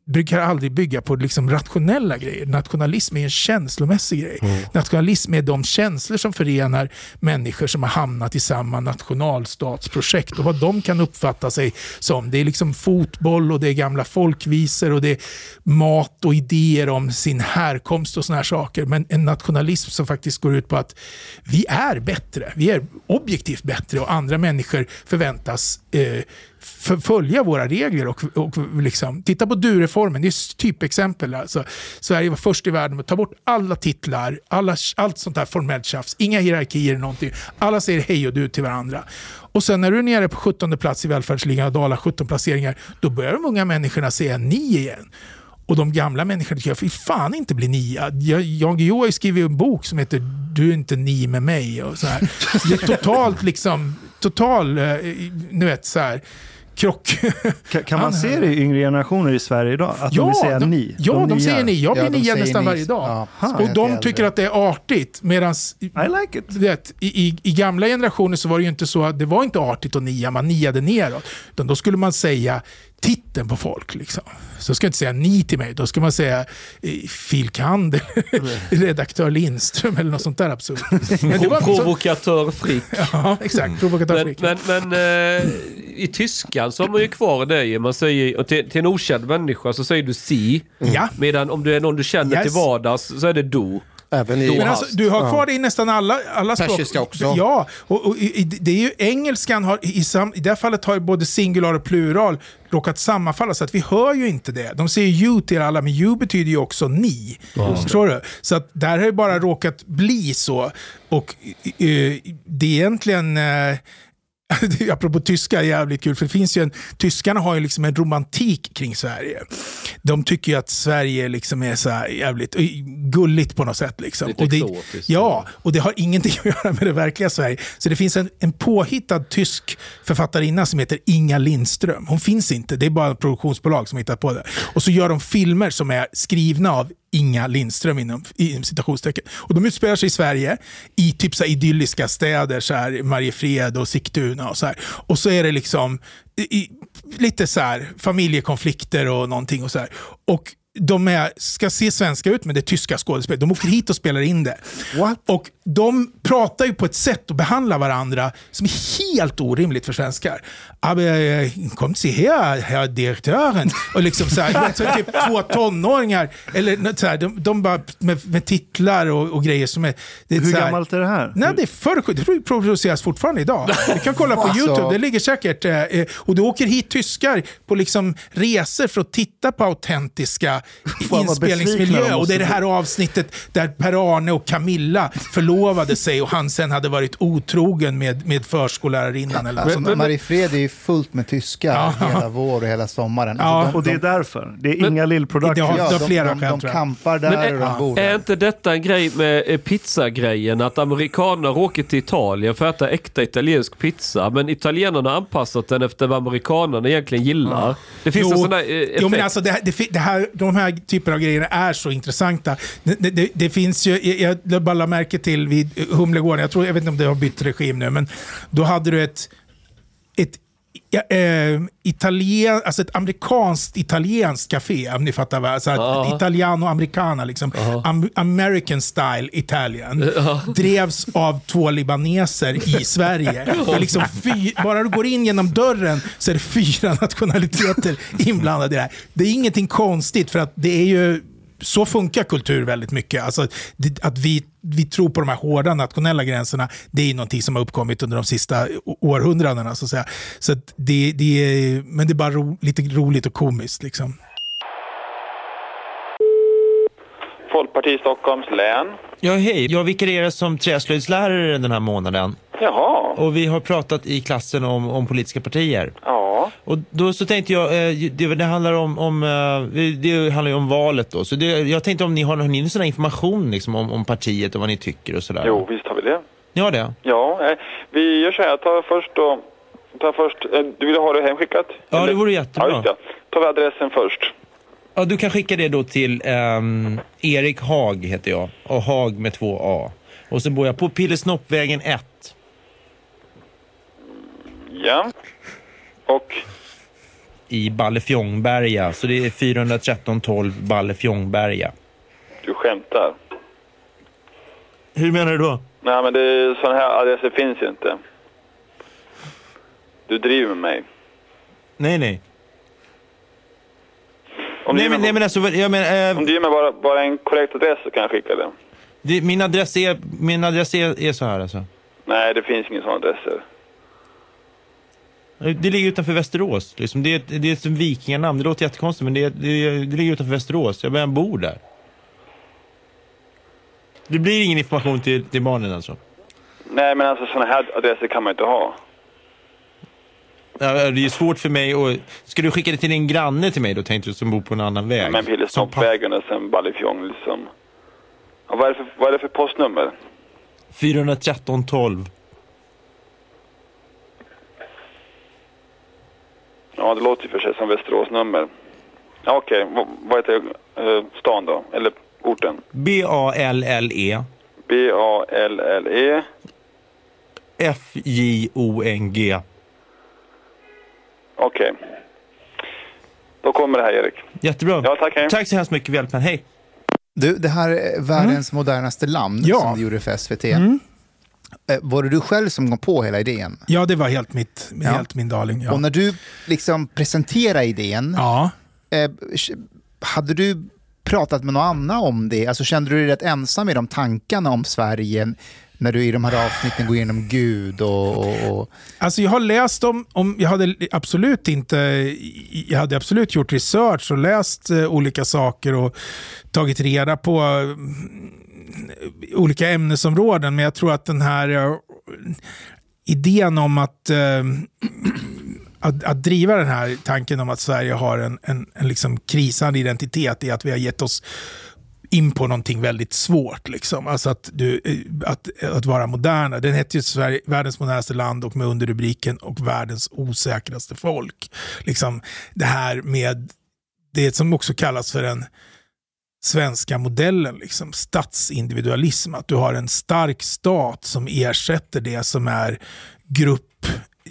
brukar aldrig bygga på liksom rationella grejer. Nationalism är en känslomässig grej. Nationalism är de känslor som förenar människor som har hamnat i samma nationalstatsprojekt och vad de kan uppfatta sig som. Det är liksom fotboll och det är gamla folkvisor och det är mat och idéer om sin härkomst och såna här saker. Men en nationalism som faktiskt går ut på att vi är bättre. Vi är objektivt bättre och andra människor förväntas eh, följa våra regler. Och, och liksom, titta på du-reformen, det är ett typexempel. Alltså, Sverige var först i världen med att ta bort alla titlar, alla, allt sånt där formellt tjafs, inga hierarkier, någonting. Alla säger hej och du till varandra. Och sen när du är nere på 17 plats i välfärdsligan och dalar 17 placeringar, då börjar de unga människorna säga ni igen. Och de gamla människorna tycker jag, fy fan inte bli nia. Jan Guillou har ju skrivit en bok som heter Du är inte ni med mig. Och så här. Det är totalt liksom, total, eh, nu vet så här, krock. Kan, kan man se det i yngre generationer i Sverige idag? Att de vill säga de, ni? Ja, de, nya? säger ni. Jag blir Ja, de nia nästan ni. varje dag. Ja, och de äldre. tycker att det är artigt. Medan I like vet, i, i, i gamla generationer så var det ju inte så att det var inte artigt att nia, man niade neråt. Utan då skulle man säga titeln på folk. Liksom. Så ska jag inte säga ni till mig, då ska man säga eh, Phil Kander, redaktör Lindström eller något sånt där absurt. Men så, Provokatör Frick. ja, exakt, provokatör Men, Frick. men, men eh, i tyskan så har man ju kvar det. Man säger, och till, till en okänd människa så säger du si. Ja. Medan om du är någon du känner Yes. till vardags så är det do. Även i... Men alltså, du har kvar det i nästan alla, alla språk. Persiska också. Ja, och, och i, det är ju engelskan har i, sam, i det här fallet har ju både singular och plural råkat sammanfalla så att vi hör ju inte det. De säger you till alla, men you betyder ju också ni. Förstår du? Så att där har det bara råkat bli så. Och eh, det är egentligen... Är apropå tyska, jävligt kul. För det finns ju en, tyskarna har ju liksom en romantik kring Sverige. De tycker ju att Sverige liksom är så jävligt eh, gulligt på något sätt. Liksom. Lite Och det, exotiskt. ja, och det har ingenting att göra med det verkliga Sverige. Så det finns en, en påhittad tysk författarinna som heter Inga Lindström. Hon finns inte, det är bara ett produktionsbolag som hittat på det. Och så gör de filmer som är skrivna av Inga Lindström inom, inom citationstecken. Och de utspelar sig i Sverige i typ så idylliska städer, så här Mariefred och Sigtuna och så här. Och så är det liksom i, lite så här familjekonflikter och någonting och så här. Och de är, ska se svenska ut men det är tyska skådespelare. De åker hit och spelar in det. Och de pratar ju på ett sätt och behandlar varandra som är helt orimligt för svenskar. Aber, eh, kom se här, herr direktören. Och liksom så här, så typ två tonåringar, eller så här, de, de bara med, med titlar och, och grejer som är... Det är Hur här, gammalt är det här? Nej, det är förr. Det produceras fortfarande idag. Du kan kolla på Alltså. YouTube, det ligger säkert. Eh, eh, och du åker hit tyskar på liksom resor för att titta på autentiska vad inspelningsmiljö. besvikna de Och det är det här avsnittet där Per-Arne och Camilla förlovade sig och han sen hade varit otrogen med, med förskolärarinnan. Eller något Alltså. Mariefred är ju fullt med tyskar Ja. hela vår och hela sommaren. Ja. Alltså, de, Och det är de, därför. Det är Men- inga Lill Production. Det har- ja, av de, flera de, de jag. campar där Men är- och de bor Är där. inte detta en grej med eh, pizzagrejen? Att amerikaner åker till Italien för att äta äkta italiensk pizza, men italienarna har anpassat den efter vad amerikanerna egentligen gillar. Det finns en sån där eh, effekt. jo, men alltså det, här- det, det här, de här typerna av grejer är så intressanta. Det, det- det, det finns ju, jag, jag bara märke till vid Humlegården, jag, tror, jag vet inte om det har bytt regim nu, men då hade du ett, ett ja, eh, italien, alltså ett amerikanskt italienskt café, om ni fattar vad så här, Ja. Italiano americana, liksom. Am, American style Italian. Drevs av två libaneser i Sverige. Liksom bara du går in genom dörren så är det fyra nationaliteter inblandade i det här. Det är ingenting konstigt för att det är ju så funkar kultur väldigt mycket. Alltså, det, att vi, vi tror på de här hårda nationella gränserna, det är någonting som har uppkommit under de sista århundradena. Så att säga. Så att det, det är, men det är bara ro, lite roligt och komiskt. Liksom. Folkparti Stockholms län. Ja, hej. Jag vikarierar som träslöjdslärare den här månaden. Jaha. Och vi har pratat i klassen om, om politiska partier. Ja. Och då så tänkte jag, eh, det, det handlar om, om, eh, det handlar ju om valet då. Så det, jag tänkte om ni har, har ni någon sån information liksom, om, om partiet och vad ni tycker och sådär? Jo, visst har vi det. Ni har det? Ja, vi gör så här. Ta först då... Ta först... Eh, du vill ha det hemskickat? Ja, Eller- det vore jättebra. Ja, just. Tar vi adressen först. Ja, du kan skicka det då till ehm, Erik Hag heter jag. Och Hag med två A. Och så bor jag på Pillesnoppvägen 1. Ja. Och... I Ballefjongberga. Så det är 413 12 Ballefjongberga. Du skämtar. Hur menar du då? Nej, men det, sådana här adresser finns ju inte. Du driver med mig. Nej, nej. Om du Nej men, nej, men alltså, jag menar, eh, om du ger mig bara, bara en korrekt adress så kan jag skicka det. det, min adress, är, min adress är, är så här alltså. Nej, det finns ingen sån adresser. Det ligger utanför Västerås. Liksom. Det, är, det är ett som vikinganamn. Det låter jättekonstigt men det, det, det ligger utanför Västerås. Jag bara bor där. Det blir ingen information till, till barnen alltså? Nej, men alltså sådana här adresser kan man inte ha. Ja, det är svårt för mig att... Ska du skicka det till en granne till mig då tänkte du som bor på en annan väg? Men Pillesnoppvägen och sen Ballefjong liksom. Ja, vad, är det för, vad är det för postnummer? 413 12. Ja, det låter ju för sig som Västeråsnummer. Ja, okej. Vad, vad heter eh, stan då? Eller orten? B-A-L-L-E B-A-L-L-E. F-J-O-N-G. Okej. Då kommer det här, Erik. Jättebra. Ja, tack. Hej. Tack så hemskt mycket för hjälpen. Hej. Du, det här är världens modernaste land Ja. som du gjorde för SVT. Mm. Eh, Var det du själv som kom på hela idén? Ja, det var helt, mitt, Ja. helt min darling. Ja. Och när du liksom presenterade idén, ja. eh, hade du pratat med någon annan om det? Alltså kände du dig rätt ensam i de tankarna om Sverige när du i de här avsnitten går igenom Gud och... och, och Alltså jag har läst om, om jag hade absolut inte, jag hade absolut gjort research och läst eh, olika saker och tagit reda på mm, Eh, olika ämnesområden, men jag tror att den här eh, idén om att, eh, att, att driva den här tanken om att Sverige har en, en, en liksom krisande identitet är att vi har gett oss in på någonting väldigt svårt. Liksom. Alltså att, du, eh, att, att vara moderna. Den hette ju Sverige, världens modernaste land och med underrubriken och världens osäkraste folk. Liksom det här med det som också kallas för en svenska modellen, liksom statsindividualism. Att du har en stark stat som ersätter det som är grupp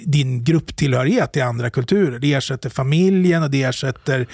din grupptillhörighet i andra kulturer. Det ersätter familjen och det ersätter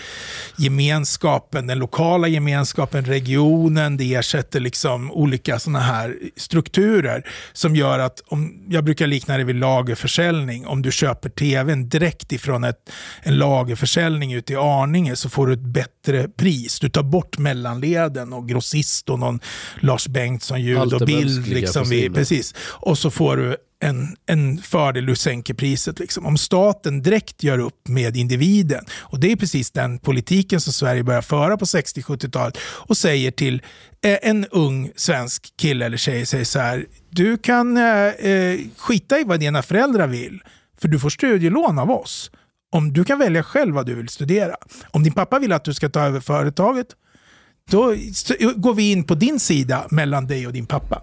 gemenskapen, den lokala gemenskapen, regionen. Det ersätter liksom olika sådana här strukturer som gör att, om, jag brukar likna det vid lagerförsäljning. Om du köper tvn direkt ifrån ett, en lagerförsäljning ute i Arninge så får du ett bättre pris. Du tar bort mellanleden och grossist och någon Lars Bengtsson ljud Allt och bild. Liksom vid, precis. Och så får du en, en fördel du sänker priset. Liksom. Om staten direkt gör upp med individen, och det är precis den politiken som Sverige börjar föra på 60-70-talet, och säger till eh, en ung svensk kille eller tjej, säger så här, du kan eh, eh, skita i vad dina föräldrar vill, för du får studielån av oss. Om du kan välja själv vad du vill studera. Om din pappa vill att du ska ta över företaget, då går vi in på din sida mellan dig och din pappa.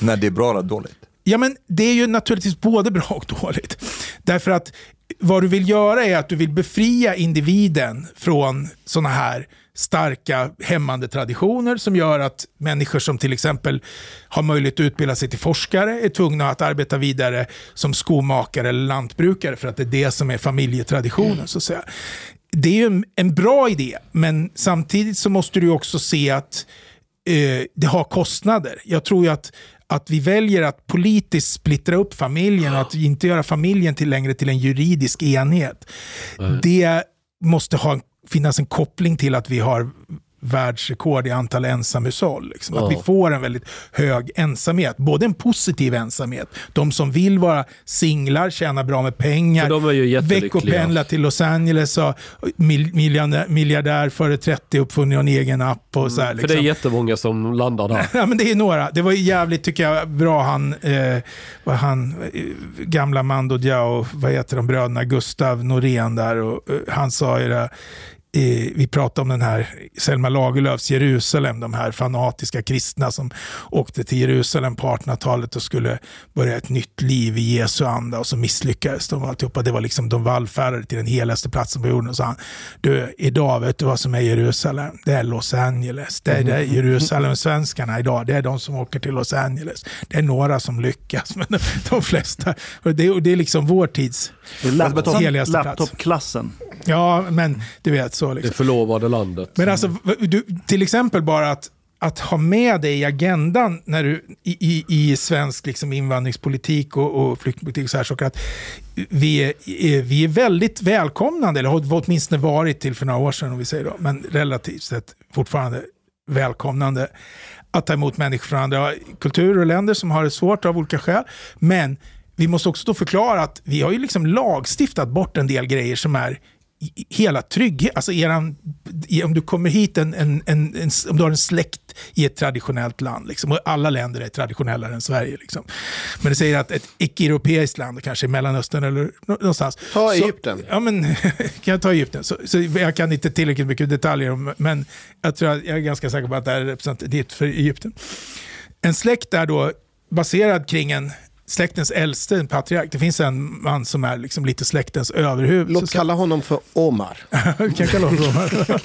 När det är bra eller dåligt? Ja, men det är ju naturligtvis både bra och dåligt. Därför att vad du vill göra är att du vill befria individen från sådana här starka hämmande traditioner som gör att människor som till exempel har möjlighet att utbilda sig till forskare är tvungna att arbeta vidare som skomakare eller lantbrukare för att det är det som är familjetraditionen. Så att säga. Det är ju en, en bra idé, men samtidigt så måste du också se att eh, det har kostnader. Jag tror ju att, att vi väljer att politiskt splittra upp familjen och att inte göra familjen till längre till en juridisk enhet. Det måste ha, finnas en koppling till att vi har världsrekord i antal ensamhushåll. Liksom. Att Ja. vi får en väldigt hög ensamhet. Både en positiv ensamhet, de som vill vara singlar, tjäna bra med pengar, För veckopendla till Los Angeles och mil, miljardär, miljardär före 30 uppfunnit en egen app och så här. För Liksom. det är jättemånga som landar där. Ja, men det är några. Det var jävligt, tycker jag, bra han, eh, vad han eh, gamla Mando Diao, vad heter de bröderna, Gustav Norén där, och, eh, han sa ju det, eh, vi pratade om den här Selma Lagerlöfs Jerusalem, de här fanatiska kristna som åkte till Jerusalem på 1800-talet och skulle börja ett nytt liv i Jesu anda och så misslyckades de alltihopa. Det var liksom de vallfärdade till den heligaste platsen på jorden och sa du, idag vet du vad som är Jerusalem? Det är Los Angeles. Det är det Jerusalem-svenskarna idag, det är de som åker till Los Angeles. Det är några som lyckas, men de, de flesta, och det, och det är liksom vår tids Det är laptop, heligaste plats. laptopklassen. Ja, men du vet så. Det Liksom. förlovade landet. Men alltså, v- du, till exempel bara att, att ha med det i agendan när du, i, i, i svensk liksom invandringspolitik och, och flyktingpolitik och så här saker, att vi är, vi är väldigt välkomnande, eller har åtminstone varit till för några år sedan, om vi säger då, men relativt sett fortfarande välkomnande att ta emot människor från andra kulturer och länder som har det svårt av olika skäl. Men vi måste också då förklara att vi har ju liksom lagstiftat bort en del grejer som är hela trygghet, alltså eran, om du kommer hit, en, en, en, en, om du har en släkt i ett traditionellt land, liksom, och alla länder är traditionellare än Sverige. Liksom. Men det säger att ett icke-europeiskt land, kanske i Mellanöstern eller nå- någonstans. Ta så- Egypten. Ja, men kan jag ta Egypten? Så, så jag kan inte tillräckligt mycket detaljer om, men jag, tror att, jag är ganska säker på att det här är representativt för Egypten. En släkt är då baserad kring en släktens äldste, en patriark. Det finns en man som är liksom lite släktens överhuvud. Låt kalla honom för Omar. kan jag kalla honom så?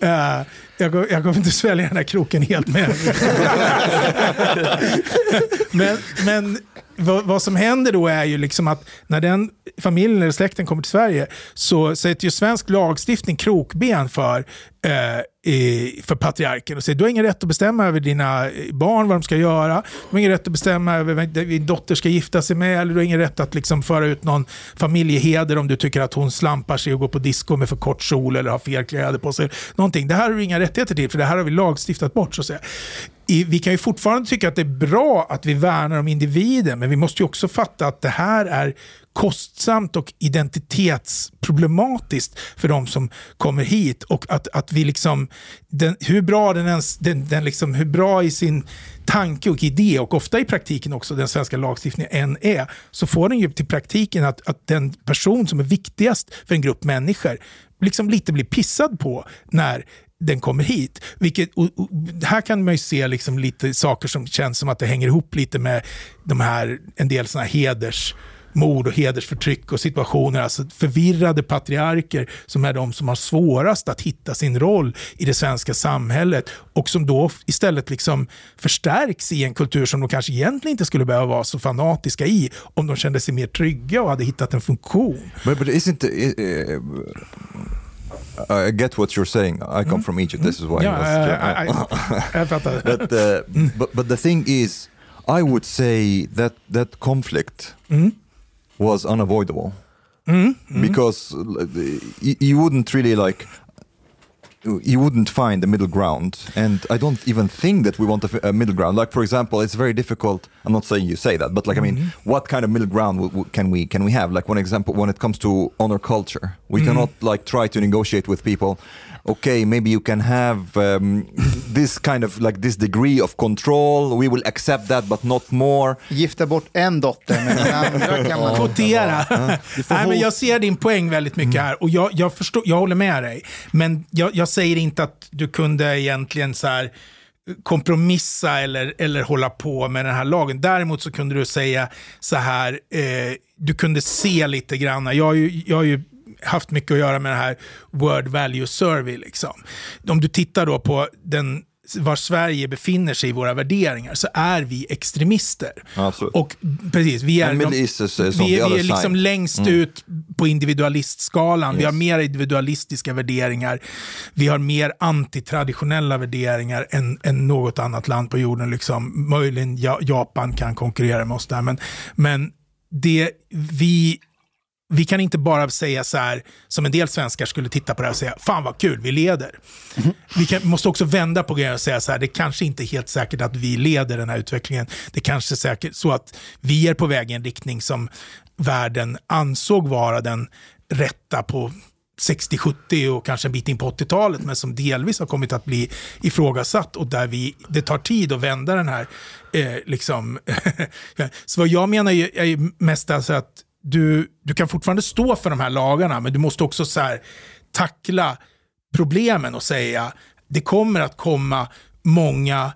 Eh, jag, går- jag kommer inte svälja den här kroken helt med. men men vad, vad som händer då är ju liksom att när den familjen eller släkten kommer till Sverige så sätter ju svensk lagstiftning krokben för, eh, för patriarken och säger du har ingen rätt att bestämma över dina eh, barn vad de ska göra. Du har ingen rätt att bestämma över vem din dotter ska gifta sig med eller du har ingen rätt att liksom föra ut någon familjeheder om du tycker att hon slampar sig och går på disco med för kort kjol eller har fel kläder på sig. Någonting. Det här har du inga rättigheter till för det här har vi lagstiftat bort så att säga. I, vi kan ju fortfarande tycka att det är bra att vi värnar om individen men vi måste ju också fatta att det här är kostsamt och identitetsproblematiskt för de som kommer hit. Och att, att vi liksom, den, hur bra den ens, den, den liksom, hur bra i sin tanke och idé och ofta i praktiken också den svenska lagstiftningen än är, så får den ju till praktiken att, att den person som är viktigast för en grupp människor liksom lite blir pissad på när den kommer hit. Vilket, och, och, här kan man ju se liksom lite saker som känns som att det hänger ihop lite med de här, en del sådana här heders mord och hedersförtryck och situationer, alltså förvirrade patriarker som är de som har svårast att hitta sin roll i det svenska samhället och som då istället liksom förstärks i en kultur som de kanske egentligen inte skulle behöva vara så fanatiska i om de kände sig mer trygga och hade hittat en funktion. But, but isn't uh, I get what you're saying. I come from Egypt. This is why. I Ja, was, I- I- jag fattar. but, uh, but but the thing is, I would say that that conflict Mm. was unavoidable Mm, mm. because you wouldn't really like. You wouldn't find a middle ground, and I don't even think that we want a, f- a middle ground. Like for example, it's very difficult. I'm not saying you say that, but like I mean, what kind of middle ground w- w- can we can we have? Like one example, when it comes to honor culture, we cannot like try to negotiate with people. Okay, maybe you can have um, this kind of like this degree of control. We will accept that, but not more. Gifta bort en dotter, men den andra kan man... Kvotera. Nej, men jag ser din poäng väldigt mycket här och jag, jag, förstår, jag håller med dig. Men jag, jag säger inte att du kunde egentligen så här eh, kompromissa eller, eller hålla på med den här lagen. Däremot så kunde du säga så här, eh, du kunde se lite grann. Jag har ju, jag har ju haft mycket att göra med det här Word Value Survey. Liksom. Om du tittar då på den var Sverige befinner sig i våra värderingar så är vi extremister. Absolut. Och precis, vi är, de- vi, vi är liksom längst Mm. ut på individualistskalan. Vi Yes. har mer individualistiska värderingar. Vi har mer antitraditionella värderingar än, än något annat land på jorden. Liksom. Möjligen ja, Japan kan konkurrera med oss där. Men, men det, vi, vi kan inte bara säga så här, som en del svenskar skulle titta på det här och säga, fan vad kul, vi leder. Vi kan, måste också vända på grejen och säga så här, det kanske inte är helt säkert att vi leder den här utvecklingen. Det kanske är säkert så att vi är på väg i en riktning som världen ansåg vara den rätta på 60, 70 och kanske en bit in på 80-talet, men som delvis har kommit att bli ifrågasatt och där vi, det tar tid att vända den här, eh, liksom. så vad jag menar är, är mest alltså att du, du kan fortfarande stå för de här lagarna, men du måste också så här, tackla problemen och säga, det kommer att komma många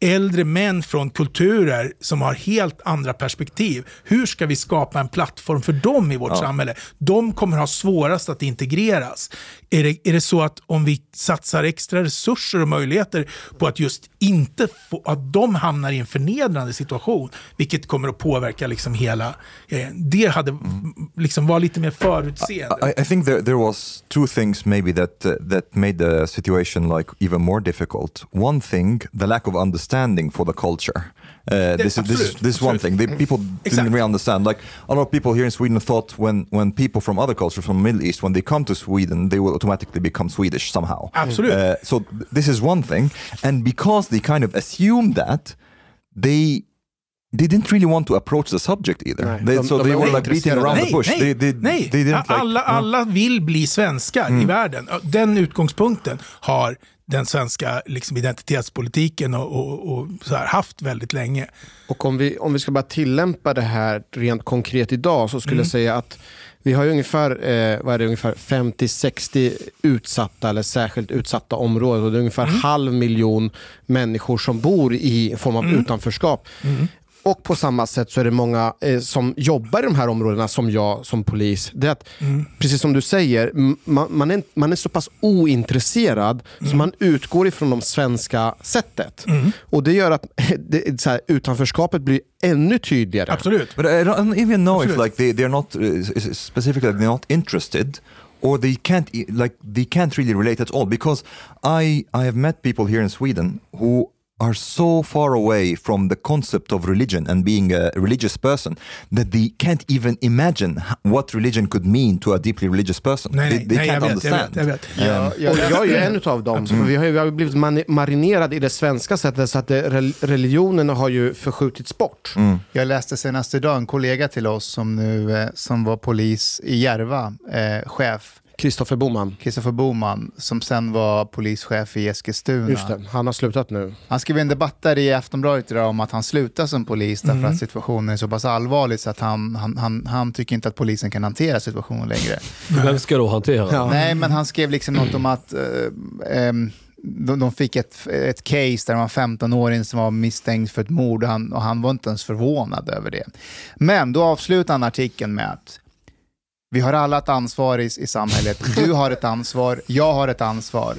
äldre män från kulturer som har helt andra perspektiv. Hur ska vi skapa en plattform för dem i vårt samhälle? De kommer ha svårast att integreras. Är det, är det så att om vi satsar extra resurser och möjligheter på att just inte få, att de hamnar i en förnedrande situation, vilket kommer att påverka liksom hela, eh, det hade liksom var lite mer förutseende. I, I think there, there was two things maybe that uh, that made the situation like even more difficult. One thing, the lack of understanding for the culture. Uh, this, is, this, is, this is one thing. They, people didn't really understand. Like a lot of people here in Sweden thought when when people from other cultures from the Middle East when they come to Sweden they will automatically become Swedish somehow. Absolut. Uh, so this is one thing, and because they kind of assumed that, they. They didn't really want to approach the subject either. Nej, they, de- so de they were like beating around nej, the bush. Nej, they, they, nej. They didn't like, alla, alla vill bli svenskar i världen. Den utgångspunkten har den svenska liksom, identitetspolitiken och, och, och så här, haft väldigt länge. Och om vi, om vi ska bara tillämpa det här rent konkret idag så skulle Mm. jag säga att vi har ungefär, eh, vad är det, ungefär 50-60 utsatta eller särskilt utsatta områden. Och det är ungefär Mm. halv miljon människor som bor i form av utanförskap. Mm. Och på samma sätt så är det många eh, som jobbar i de här områdena som jag som polis. Det är att, Mm. Precis som du säger, man, man, är, man är så pass ointresserad så man utgår ifrån de svenska sättet. Och det gör att det, så här, utanförskapet blir ännu tydligare. Absolut. But I don't even know if Absolut. like they they're not uh, specifically they're not interested or they can't e- like they can't really relate at all because I I have met people here in Sweden who are so far away from the concept of religion and being a religious person that they can't even imagine what religion could mean to a deeply religious person. Nej, they they nej, can't jag vet, jag understand. vet, jag vet. Ja, och jag är ju en av dem. För vi har vi har blivit marinerade i det svenska sättet så att det, rel- religionen har ju förskjutits bort. Jag läste senast idag en kollega till oss som, nu, eh, som var polis i Järva, eh, chef, Kristoffer Boman. Kristoffer Boman, som sen var polischef i Eskilstuna. Just det, han har slutat nu. Han skrev en debatt där i Aftonbladet idag om att han slutar som polis därför att situationen är så pass allvarlig så att han, han, han, han tycker inte att polisen kan hantera situationen längre. Vem ska då hantera? Ja. Nej, men han skrev liksom något om att eh, ehm, de, de fick ett, ett case där en 15-åring som var misstänkt för ett mord och han, och han var inte ens förvånad över det. Men då avslutar han artikeln med att vi har alla ett ansvar i, i samhället. Du har ett ansvar, jag har ett ansvar.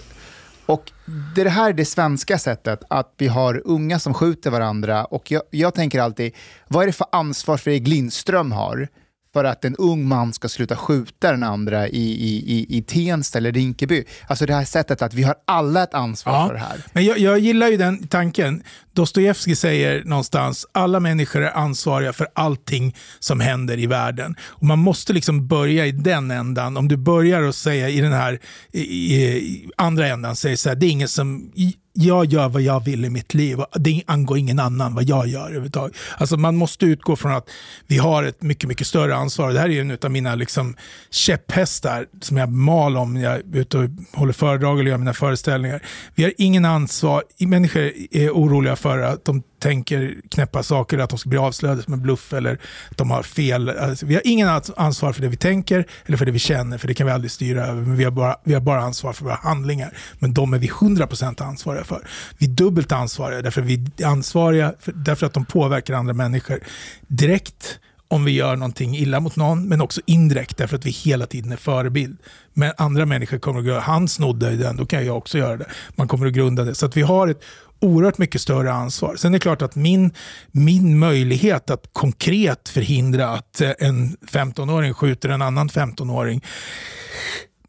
Och det här är det svenska sättet, att vi har unga som skjuter varandra. Och jag, jag tänker alltid, vad är det för ansvar Fredrik Lindström har för att en ung man ska sluta skjuta den andra i, i, i, i Tensta eller Rinkeby. Alltså det här sättet att vi har alla ett ansvar för det här. Men jag, jag gillar ju den tanken. Dostojevskij säger någonstans, alla människor är ansvariga för allting som händer i världen. Och man måste liksom börja i den ändan. Om du börjar att säga i den här i, i andra ändan, säger så här, det är ingen som jag gör vad jag vill i mitt liv. Det angår ingen annan vad jag gör överhuvudtaget. Alltså man måste utgå från att vi har ett mycket, mycket större ansvar. Det här är en av mina liksom käpphästar som jag mal om när jag är ute och håller föredrag eller gör mina föreställningar. Vi har ingen ansvar. Människor är oroliga för att de tänker knäppa saker, att de ska bli avslöjade som en bluff eller att de har fel. Alltså, vi har ingen ansvar för det vi tänker eller för det vi känner, för det kan vi aldrig styra över. Men vi har bara, vi har bara ansvar för våra handlingar. Men de är vi 100% ansvariga för. Vi är dubbelt ansvariga, därför vi är ansvariga för, därför att de påverkar andra människor direkt om vi gör någonting illa mot någon, men också indirekt därför att vi hela tiden är förebild. Men andra människor kommer att göra, han snodde den, då kan jag också göra det. Man kommer att grunda det. Så att vi har ett oerhört mycket större ansvar. Sen är det klart att min, min möjlighet att konkret förhindra att eh, en 15-åring skjuter en annan 15-åring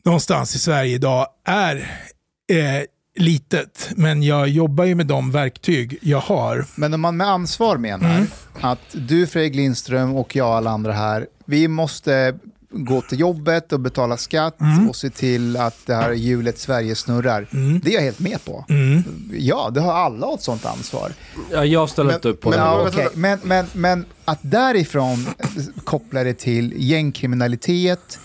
någonstans i Sverige idag är eh, litet, men jag jobbar ju med de verktyg jag har. Men om man med ansvar menar Mm. att du Fredrik Lindström och jag och alla andra här, vi måste gå till jobbet och betala skatt Mm. och se till att det här hjulet Sverige snurrar. Det är jag helt med på. Mm. Ja, det har alla ett sånt ansvar. Ja, jag ställer inte upp på men, det. ja, okej. men, men, men att därifrån koppla det till gängkriminalitet,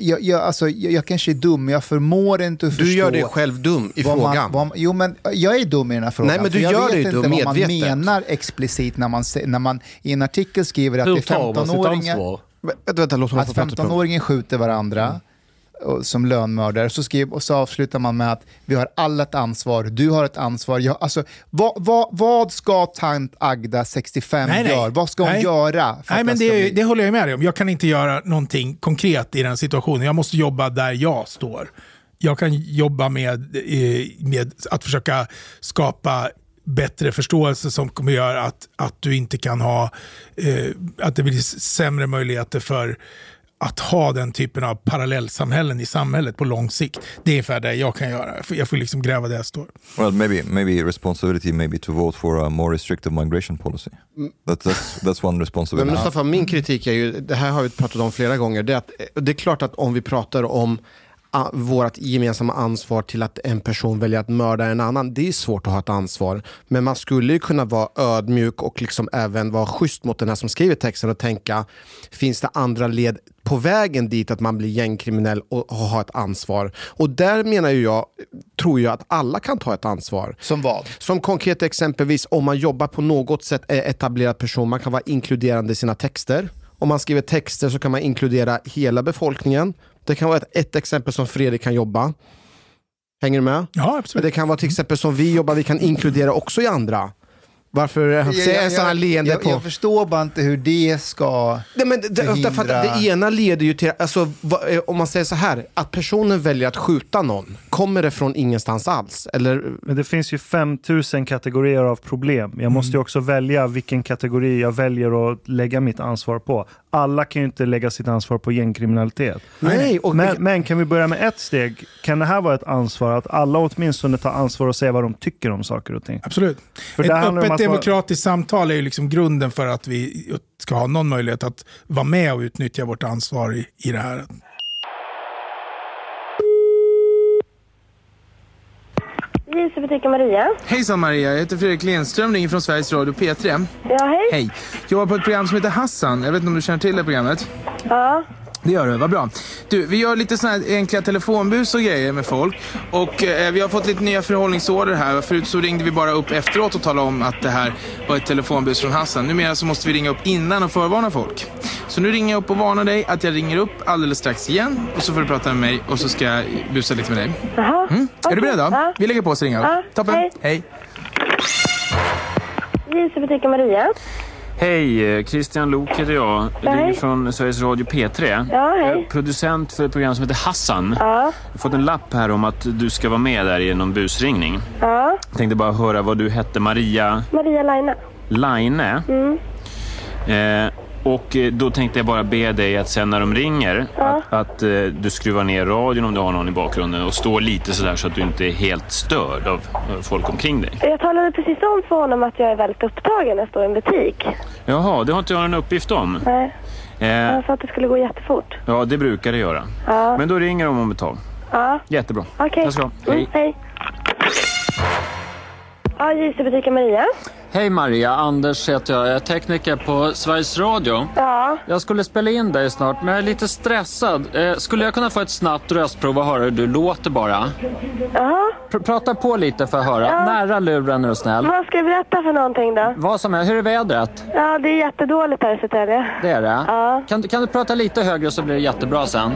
jag, jag, alltså, jag, jag kanske är dum, men jag förmår inte att Du förstå... gör dig själv dum i vad man- frågan. vad jo, men jag är dum i den här frågan. Nej, men du för jag gör vet dig inte dum vad man menar explicit när man, när man i en artikel skriver att Hur det är tar man sitt 15-åringar... ansvar? Vänta, vänta, låt honom Att få prata. 15-åringen skjuter varandra och, som lönnmördare. Så, skriv, och så avslutar man med att vi har alla ett ansvar, du har ett ansvar. Jag, alltså, vad, vad, vad ska tant Agda, 65, Nej, nej. göra? Vad ska hon Nej. göra? Nej, men det, bli- det håller jag med dig om. Jag kan inte göra någonting konkret i den situationen. Jag måste jobba där jag står. Jag kan jobba med, eh, med att försöka skapa bättre förståelse som kommer göra att, att du inte kan ha, eh, att det blir sämre möjligheter för att ha den typen av parallellsamhällen i samhället på lång sikt. Det är ungefär det jag kan göra. Jag får, liksom gräva där jag står. Well, maybe maybe responsibility maybe to vote for a more restrictive migration policy. That, that's that's one Men responsibility. Mustafa, min kritik är ju, det här har vi pratat om flera gånger, det är, att, det är klart att om vi pratar om vårt gemensamma ansvar till att en person väljer att mörda en annan, det är svårt att ha ett ansvar. Men man skulle ju kunna vara ödmjuk och liksom även vara schysst mot den här som skriver texten och tänka, finns det andra led på vägen dit att man blir gängkriminell och har ett ansvar? Och där menar jag, tror jag att alla kan ta ett ansvar. Som vad? Som konkret exempelvis om man jobbar på något sätt är etablerad person, man kan vara inkluderande i sina texter. Om man skriver texter så kan man inkludera hela befolkningen. Det kan vara ett, ett exempel som Fredrik kan jobba. Hänger du med? Ja, Men absolut. det kan vara till exempel som vi jobbar, vi kan inkludera också i andra. Varför ser jag sådana leende jag, på... jag förstår bara inte hur det ska... Nej, men det, förhindra- det ena leder ju till, alltså, eh, om man säger så här, att personen väljer att skjuta någon, kommer det från ingenstans alls? Eller Men det finns ju 5000 kategorier av problem. Jag måste ju också välja vilken kategori jag väljer att lägga mitt ansvar på. Alla kan ju inte lägga sitt ansvar på gängkriminalitet. Nej, och Men, men kan vi börja med ett steg? Kan det här vara ett ansvar att alla åtminstone tar ansvar och säger vad de tycker om saker och ting? Absolut. För det Ett handlar om öppet demokratiskt samtal är ju liksom grunden för att vi ska ha någon möjlighet att vara med och utnyttja vårt ansvar i, i det här. JC-butiken Maria. Hejsan Maria, jag heter Fredrik Lindström, ringer från Sveriges Radio P3. Ja, hej. Hej. Jag jobbar på ett program som heter Hassan. Jag vet inte om du känner till det programmet? Ja. Det gör du, vad bra. Du, vi gör lite såna här enkla telefonbus och grejer med folk. Och eh, vi har fått lite nya förhållningsorder här. Förut så ringde vi bara upp efteråt och talade om att det här var ett telefonbus från Hassan. Numera så måste vi ringa upp innan och förvarna folk. Så nu ringer jag upp och varnar dig att jag ringer upp alldeles strax igen. Och så får du prata med mig och så ska jag busa lite med dig. Jaha. Mm? Är du beredd då? Ja. Vi lägger på oss och ringer upp. Ja, Toppen. hej. hej. JC-butiken Maria. Hej, eh, Christian Lok heter jag. Jag ringer från Sveriges Radio P3. Ja, hej. Producent för ett program som heter Hassan. Ja. Jag har fått en lapp här om att du ska vara med där i någon busringning. Ja. Jag tänkte bara höra vad du hette. Maria Maria Laine. Laine. Mm. Eh, Och eh, då tänkte jag bara be dig att sen när de ringer, att, att eh, du skruvar ner radion om du har någon i bakgrunden och står lite sådär så att du inte är helt störd av av folk omkring dig. Jag talade precis om för honom att jag är väldigt upptagen när jag står i en butik. Jaha, det har inte jag en uppgift om. Nej, Eh, han sa att det skulle gå jättefort. ja, det brukar det göra. Ja. Men då ringer de om ett tag. Ja, Jättebra. okej. Jag ska. Mm, hej. Ja, JC-butiken Maria. Hej Maria, Anders heter jag. Jag är tekniker på Sveriges Radio. Ja. Jag skulle spela in dig snart, men jag är lite stressad. Eh, skulle jag kunna få ett snabbt röstprov och höra hur du låter bara? Jaha. Pr- prata på lite för att höra. Nära luren är du snäll. Vad ska jag berätta för någonting då? Vad som är. Hur är vädret? Ja, det är jättedåligt här i Södertälje. Det är det? Ja. Kan, kan du prata lite högre så blir det jättebra sen?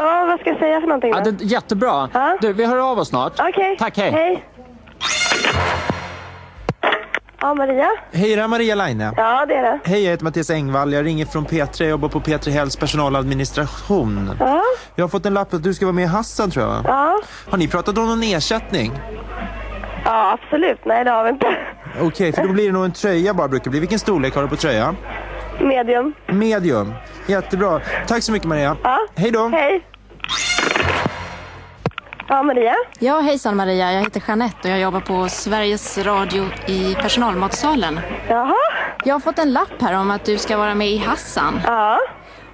Ja, vad ska jag säga för någonting då? Ja, det, jättebra. Du, vi hör av oss snart. Okej. Tack, hej. Hej. Ja, Maria? Hej, det är Maria Laine. Ja, det är det. Hej, jag heter Mattias Engvall. Jag ringer från P3. Jag jobbar på P3 Hälls personaladministration. Ja. Jag har fått en lapp att du ska vara med i Hassan, tror jag. Ja. Har ni pratat om någon ersättning? Ja, absolut. Nej, det har vi inte. Okej, för då blir det nog en tröja bara brukar bli. Vilken storlek har du på tröjan? Medium. Medium. Jättebra. Tack så mycket Maria. Ja. Hej då. Hej. Ja, Maria? Ja, hejsan Maria. Jag heter Jeanette och jag jobbar på Sveriges Radio i personalmatsalen. Jaha? Jag har fått en lapp här om att du ska vara med i Hassan. Ja.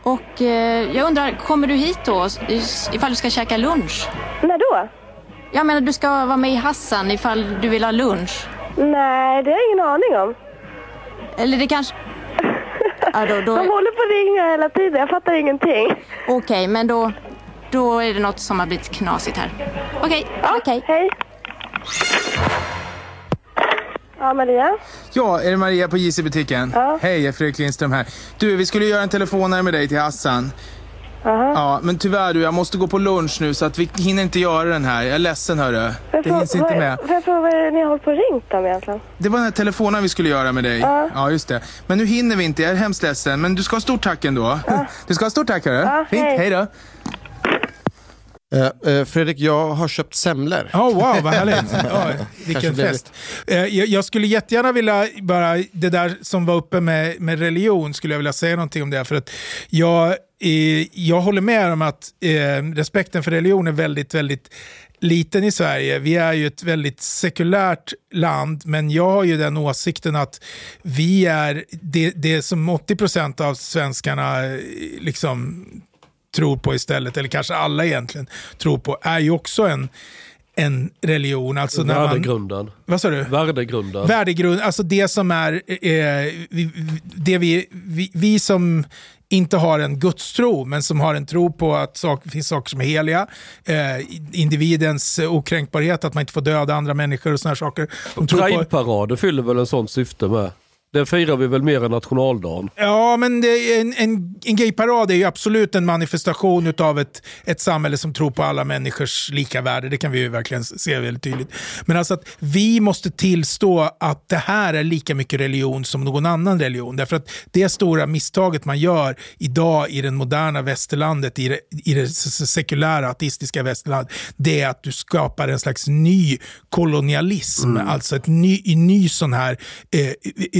Och eh, jag undrar, kommer du hit då ifall du ska käka lunch? När då? Jag menar, du ska vara med i Hassan ifall du vill ha lunch. Nej, det har jag ingen aning om. Eller det kanske... Ja, då, då... De håller på att ringa hela tiden. Jag fattar ingenting. Okej, men då, då är det något som har blivit knasigt här. Okej, okej. Hej. Ja, Maria? Ja, är det Maria på JC-butiken? Hej, jag är Fredrik Lindström här. Du, vi skulle göra en telefonare med dig till Hassan. Ja, men tyvärr du, jag måste gå på lunch nu så att vi hinner inte göra den här. Jag är ledsen hörru. Det hinns inte med. Får jag fråga vad är det ni har hållit på och ringt om egentligen? Det var den här telefonen vi skulle göra med dig. Ja. Ja, just det. Men nu hinner vi inte, jag är hemskt ledsen. Men du ska ha stort tack ändå. Du ska ha stort tack hörru. Ja, Fint, hej. hej då. Eh, eh, Fredrik, jag har köpt semlor. Oh, wow, vad härligt. Ja, vilken fest. Eh, jag, skulle jättegärna vilja, bara det där som var uppe med, med religion, skulle jag vilja säga någonting om det. För att jag, eh, jag håller med om att respekten för religion är väldigt, väldigt liten i Sverige. Vi är ju ett väldigt sekulärt land, men jag har ju den åsikten att vi är det, det som 80% av svenskarna liksom tror på istället, eller kanske alla egentligen tror på, är ju också en, en religion. Alltså när man, Värdegrunden. vad sa du? Värdegrunden. Värdegrund, alltså det som är, eh, vi, vi- det vi, vi, vi som inte har en gudstro, men som har en tro på att sak, finns saker som är heliga, eh, individens eh, okränkbarhet, att man inte får döda andra människor och sådana saker. De tror på, Prideparader fyller väl en sån syfte med. Det firar vi väl mer än nationaldagen. Ja, men det en, en, en gayparad är ju absolut en manifestation av ett, ett samhälle som tror på alla människors lika värde. Det kan vi ju verkligen se väldigt tydligt. Men alltså att vi måste tillstå att det här är lika mycket religion som någon annan religion. Därför att det stora misstaget man gör idag i den moderna västerlandet, i det, i det sekulära ateistiska västerlandet, det är att du skapar en slags ny kolonialism. Alltså ett ny, en ny sån här, eh,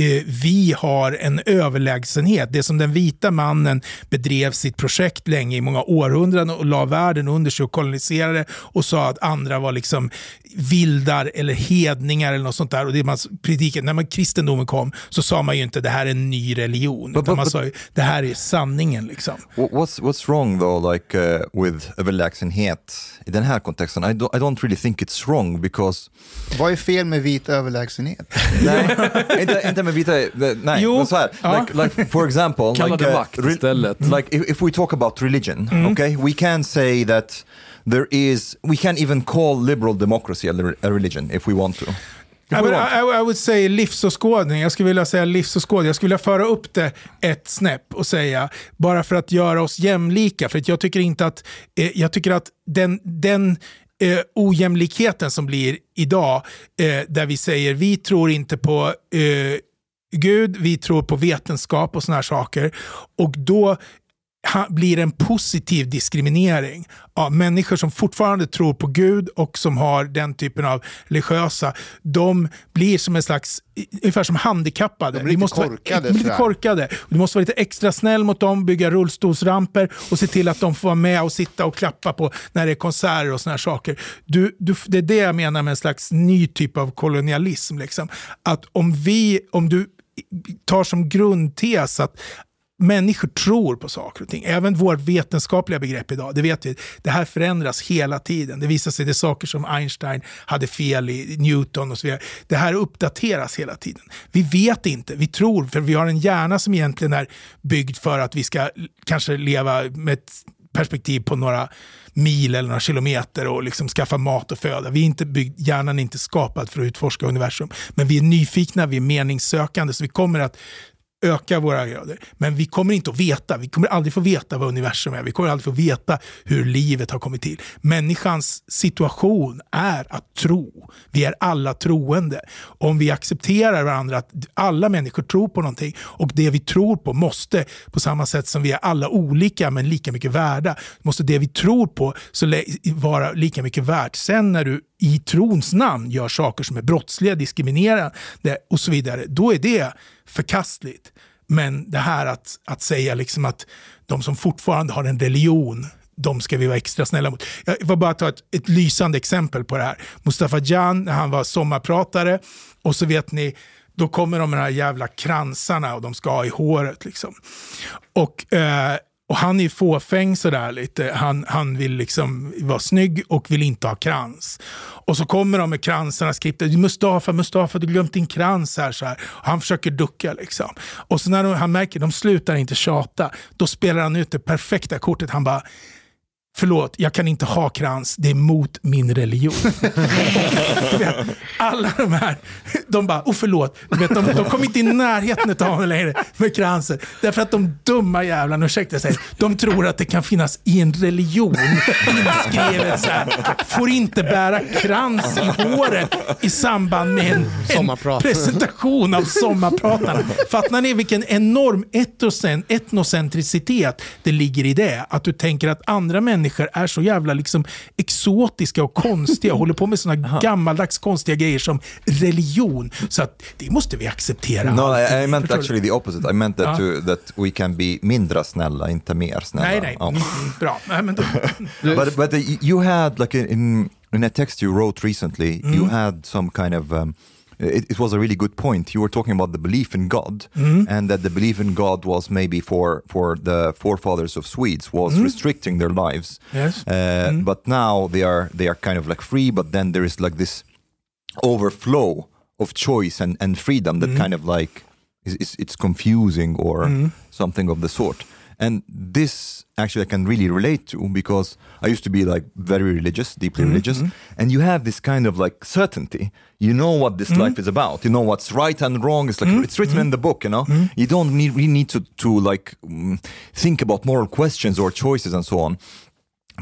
eh, vi har en överlägsenhet. Det som den vita mannen bedrev sitt projekt länge i många århundraden och la världen under sig och koloniserade och sa att andra var liksom vildar eller hedningar eller något sånt där. Och det man prediken, när man, kristendomen kom så sa man ju inte det här är en ny religion. utan man sa ju det här är sanningen liksom. Wha- What's what's wrong though, like uh, with överlägsenhet i den här kontexten? I don't, I don't really think it's wrong because... Vad är fel med vit överlägsenhet? nej, inte, inte med vita, nej, Jo, men så här, ja. like, like for example, Kalla like, det uh, makt istället. like if, if we talk about religion, Mm. okay, we can say that there is, we can even call liberal democracy a, li- a religion if we want to. I would. I, I would say livsåskådning. Jag skulle vilja säga livsåskådning. Jag skulle vilja föra upp det ett snäpp och säga, bara för att göra oss jämlika. För att jag tycker inte att, eh, jag tycker att den, den eh, ojämlikheten som blir idag, eh, där vi säger vi tror inte på eh, Gud, vi tror på vetenskap och såna här saker. Och då blir en positiv diskriminering av människor som fortfarande tror på Gud och som har den typen av religiösa, de blir som en slags, ungefär som handikappade. De blir lite måste vara- korkade, de blir lite korkade. Du måste vara lite extra snäll mot dem, bygga rullstolsramper och se till att de får vara med och sitta och klappa på när det är konserter och såna här saker. Du, du, det är det jag menar med en slags ny typ av kolonialism. Liksom. Att om, vi, om du tar som grundtes att människor tror på saker och ting. Även vårt vetenskapliga begrepp idag, det vet vi, det här förändras hela tiden. Det visar sig det är saker som Einstein hade fel i, Newton och så vidare. Det här uppdateras hela tiden. Vi vet inte, vi tror, för vi har en hjärna som egentligen är byggd för att vi ska kanske leva med ett perspektiv på några mil eller några kilometer och liksom skaffa mat och föda. Vi är inte byggd, hjärnan är inte skapad för att utforska universum. Men vi är nyfikna, vi är meningssökande, så vi kommer att öka våra grader. Men vi kommer inte att veta, vi kommer aldrig få veta vad universum är, vi kommer aldrig få veta hur livet har kommit till. Människans situation är att tro. Vi är alla troende. Om vi accepterar varandra, att alla människor tror på någonting och det vi tror på måste, på samma sätt som vi är alla olika men lika mycket värda, måste det vi tror på så vara lika mycket värt. Sen när du i trons namn gör saker som är brottsliga, diskriminerande och så vidare, då är det förkastligt. Men det här att, att säga liksom att de som fortfarande har en religion, de ska vi vara extra snälla mot. Jag vill bara ta ett, ett lysande exempel på det här. Mustafa Jan, när han var sommarpratare, och så vet ni, då kommer de med de här jävla kransarna och de ska ha i håret. Liksom. Och, eh, och han är fåfäng sådär lite. Han, han vill liksom vara snygg och vill inte ha krans. Och så kommer de med kransarna skripta. Mustafa, Mustafa, du har glömt din krans här. Så här. Och han försöker ducka liksom. Och så när de, han märker att de slutar inte tjata, då spelar han ut det perfekta kortet. Han bara, Förlåt, jag kan inte ha krans, det är mot min religion. Alla de här, de bara, oh förlåt, du vet, de, de kommer inte i närheten av mig längre med kransen. Därför att de dumma jävlarna, ursäkta sig, de tror att det kan finnas i en religion inskrivet så här, får inte bära krans i håret i samband med en, en presentation av sommarpratarna. Fattar ni vilken enorm etnocentricitet det ligger i det? Att du tänker att andra människor är så jävla liksom exotiska och konstiga och håller på med sådana gammaldags konstiga grejer som religion. Så att det måste vi acceptera. No, alltid. I, I meant Förstår du? actually the opposite. I meant that, Ja. to, that we can be mindre snälla, inte mer snälla. Nej, nej. Mm, bra. Nej, men då, but but you had like in in a text you wrote recently, you Mm. had some kind of. Um, it, it was a really good point. You were talking about the belief in God, Mm. and that the belief in God was maybe for for the forefathers of Swedes was Mm. restricting their lives. Yes. Uh, But now they are they are kind of like free, but then there is like this overflow of choice and, and freedom that Mm. kind of like is, is it's confusing or Mm. something of the sort. And this actually I can really relate to because I used to be like very religious, deeply Mhm, religious, mhm. and you have this kind of like certainty. You know what this Mhm. life is about. You know what's right and wrong. It's like Mhm, it's written in the book. You know, Mhm. you don't need really need to to like mm, think about moral questions or choices and so on.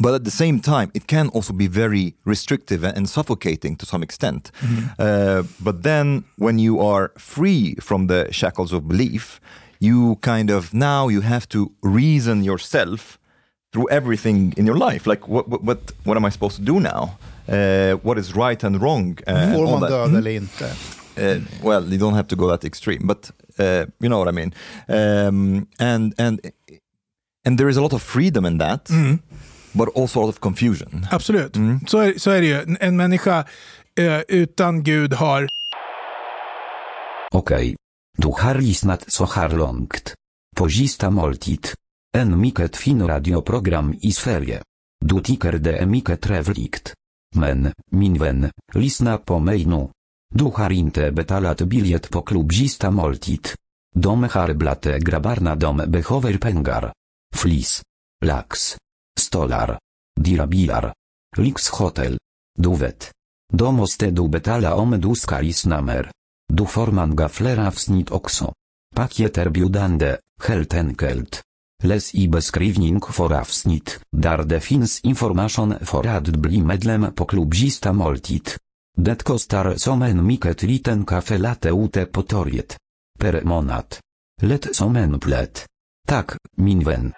But at the same time, it can also be very restrictive and suffocating to some extent. Uh, but then, when you are free from the shackles of belief, you kind of now you have to reason yourself through everything in your life. Like, what what what, what am I supposed to do now? Uh, what is right and wrong? Uh, Får all man döda eller inte? Uh, well, you don't have to go that extreme, but uh, you know what I mean. Um, and and and there is a lot of freedom in that, Mm. but also a lot of confusion. Absolut, Mm. så, är, så är det ju. En- En människa eh, utan Gud har Okej. Du har lyssnat så här långt. På sista måltid. En mycket fin radioprogram i Sverige. Du tycker det är mycket trevligt. Men, min vän, lyssna på mig nu. Du har inte betalat biljett på klubb sista måltid. De har dom grabbarna de behöver pengar. Flis. Lax. Stolar. Dirabilar. Lix hotel. Du vet. Måste du betala om du ska lyssna mer. Du får många fler avsnitt också. biudande, heltenkelt. helt enkelt. Läs i beskrivning för avsnitt, där det finns information för att bli medlem på klubbista måltid. Det kostar som en mycket liten kaffe latte ute på torget. Per månad. Lätt som en plätt. Tack, min vän.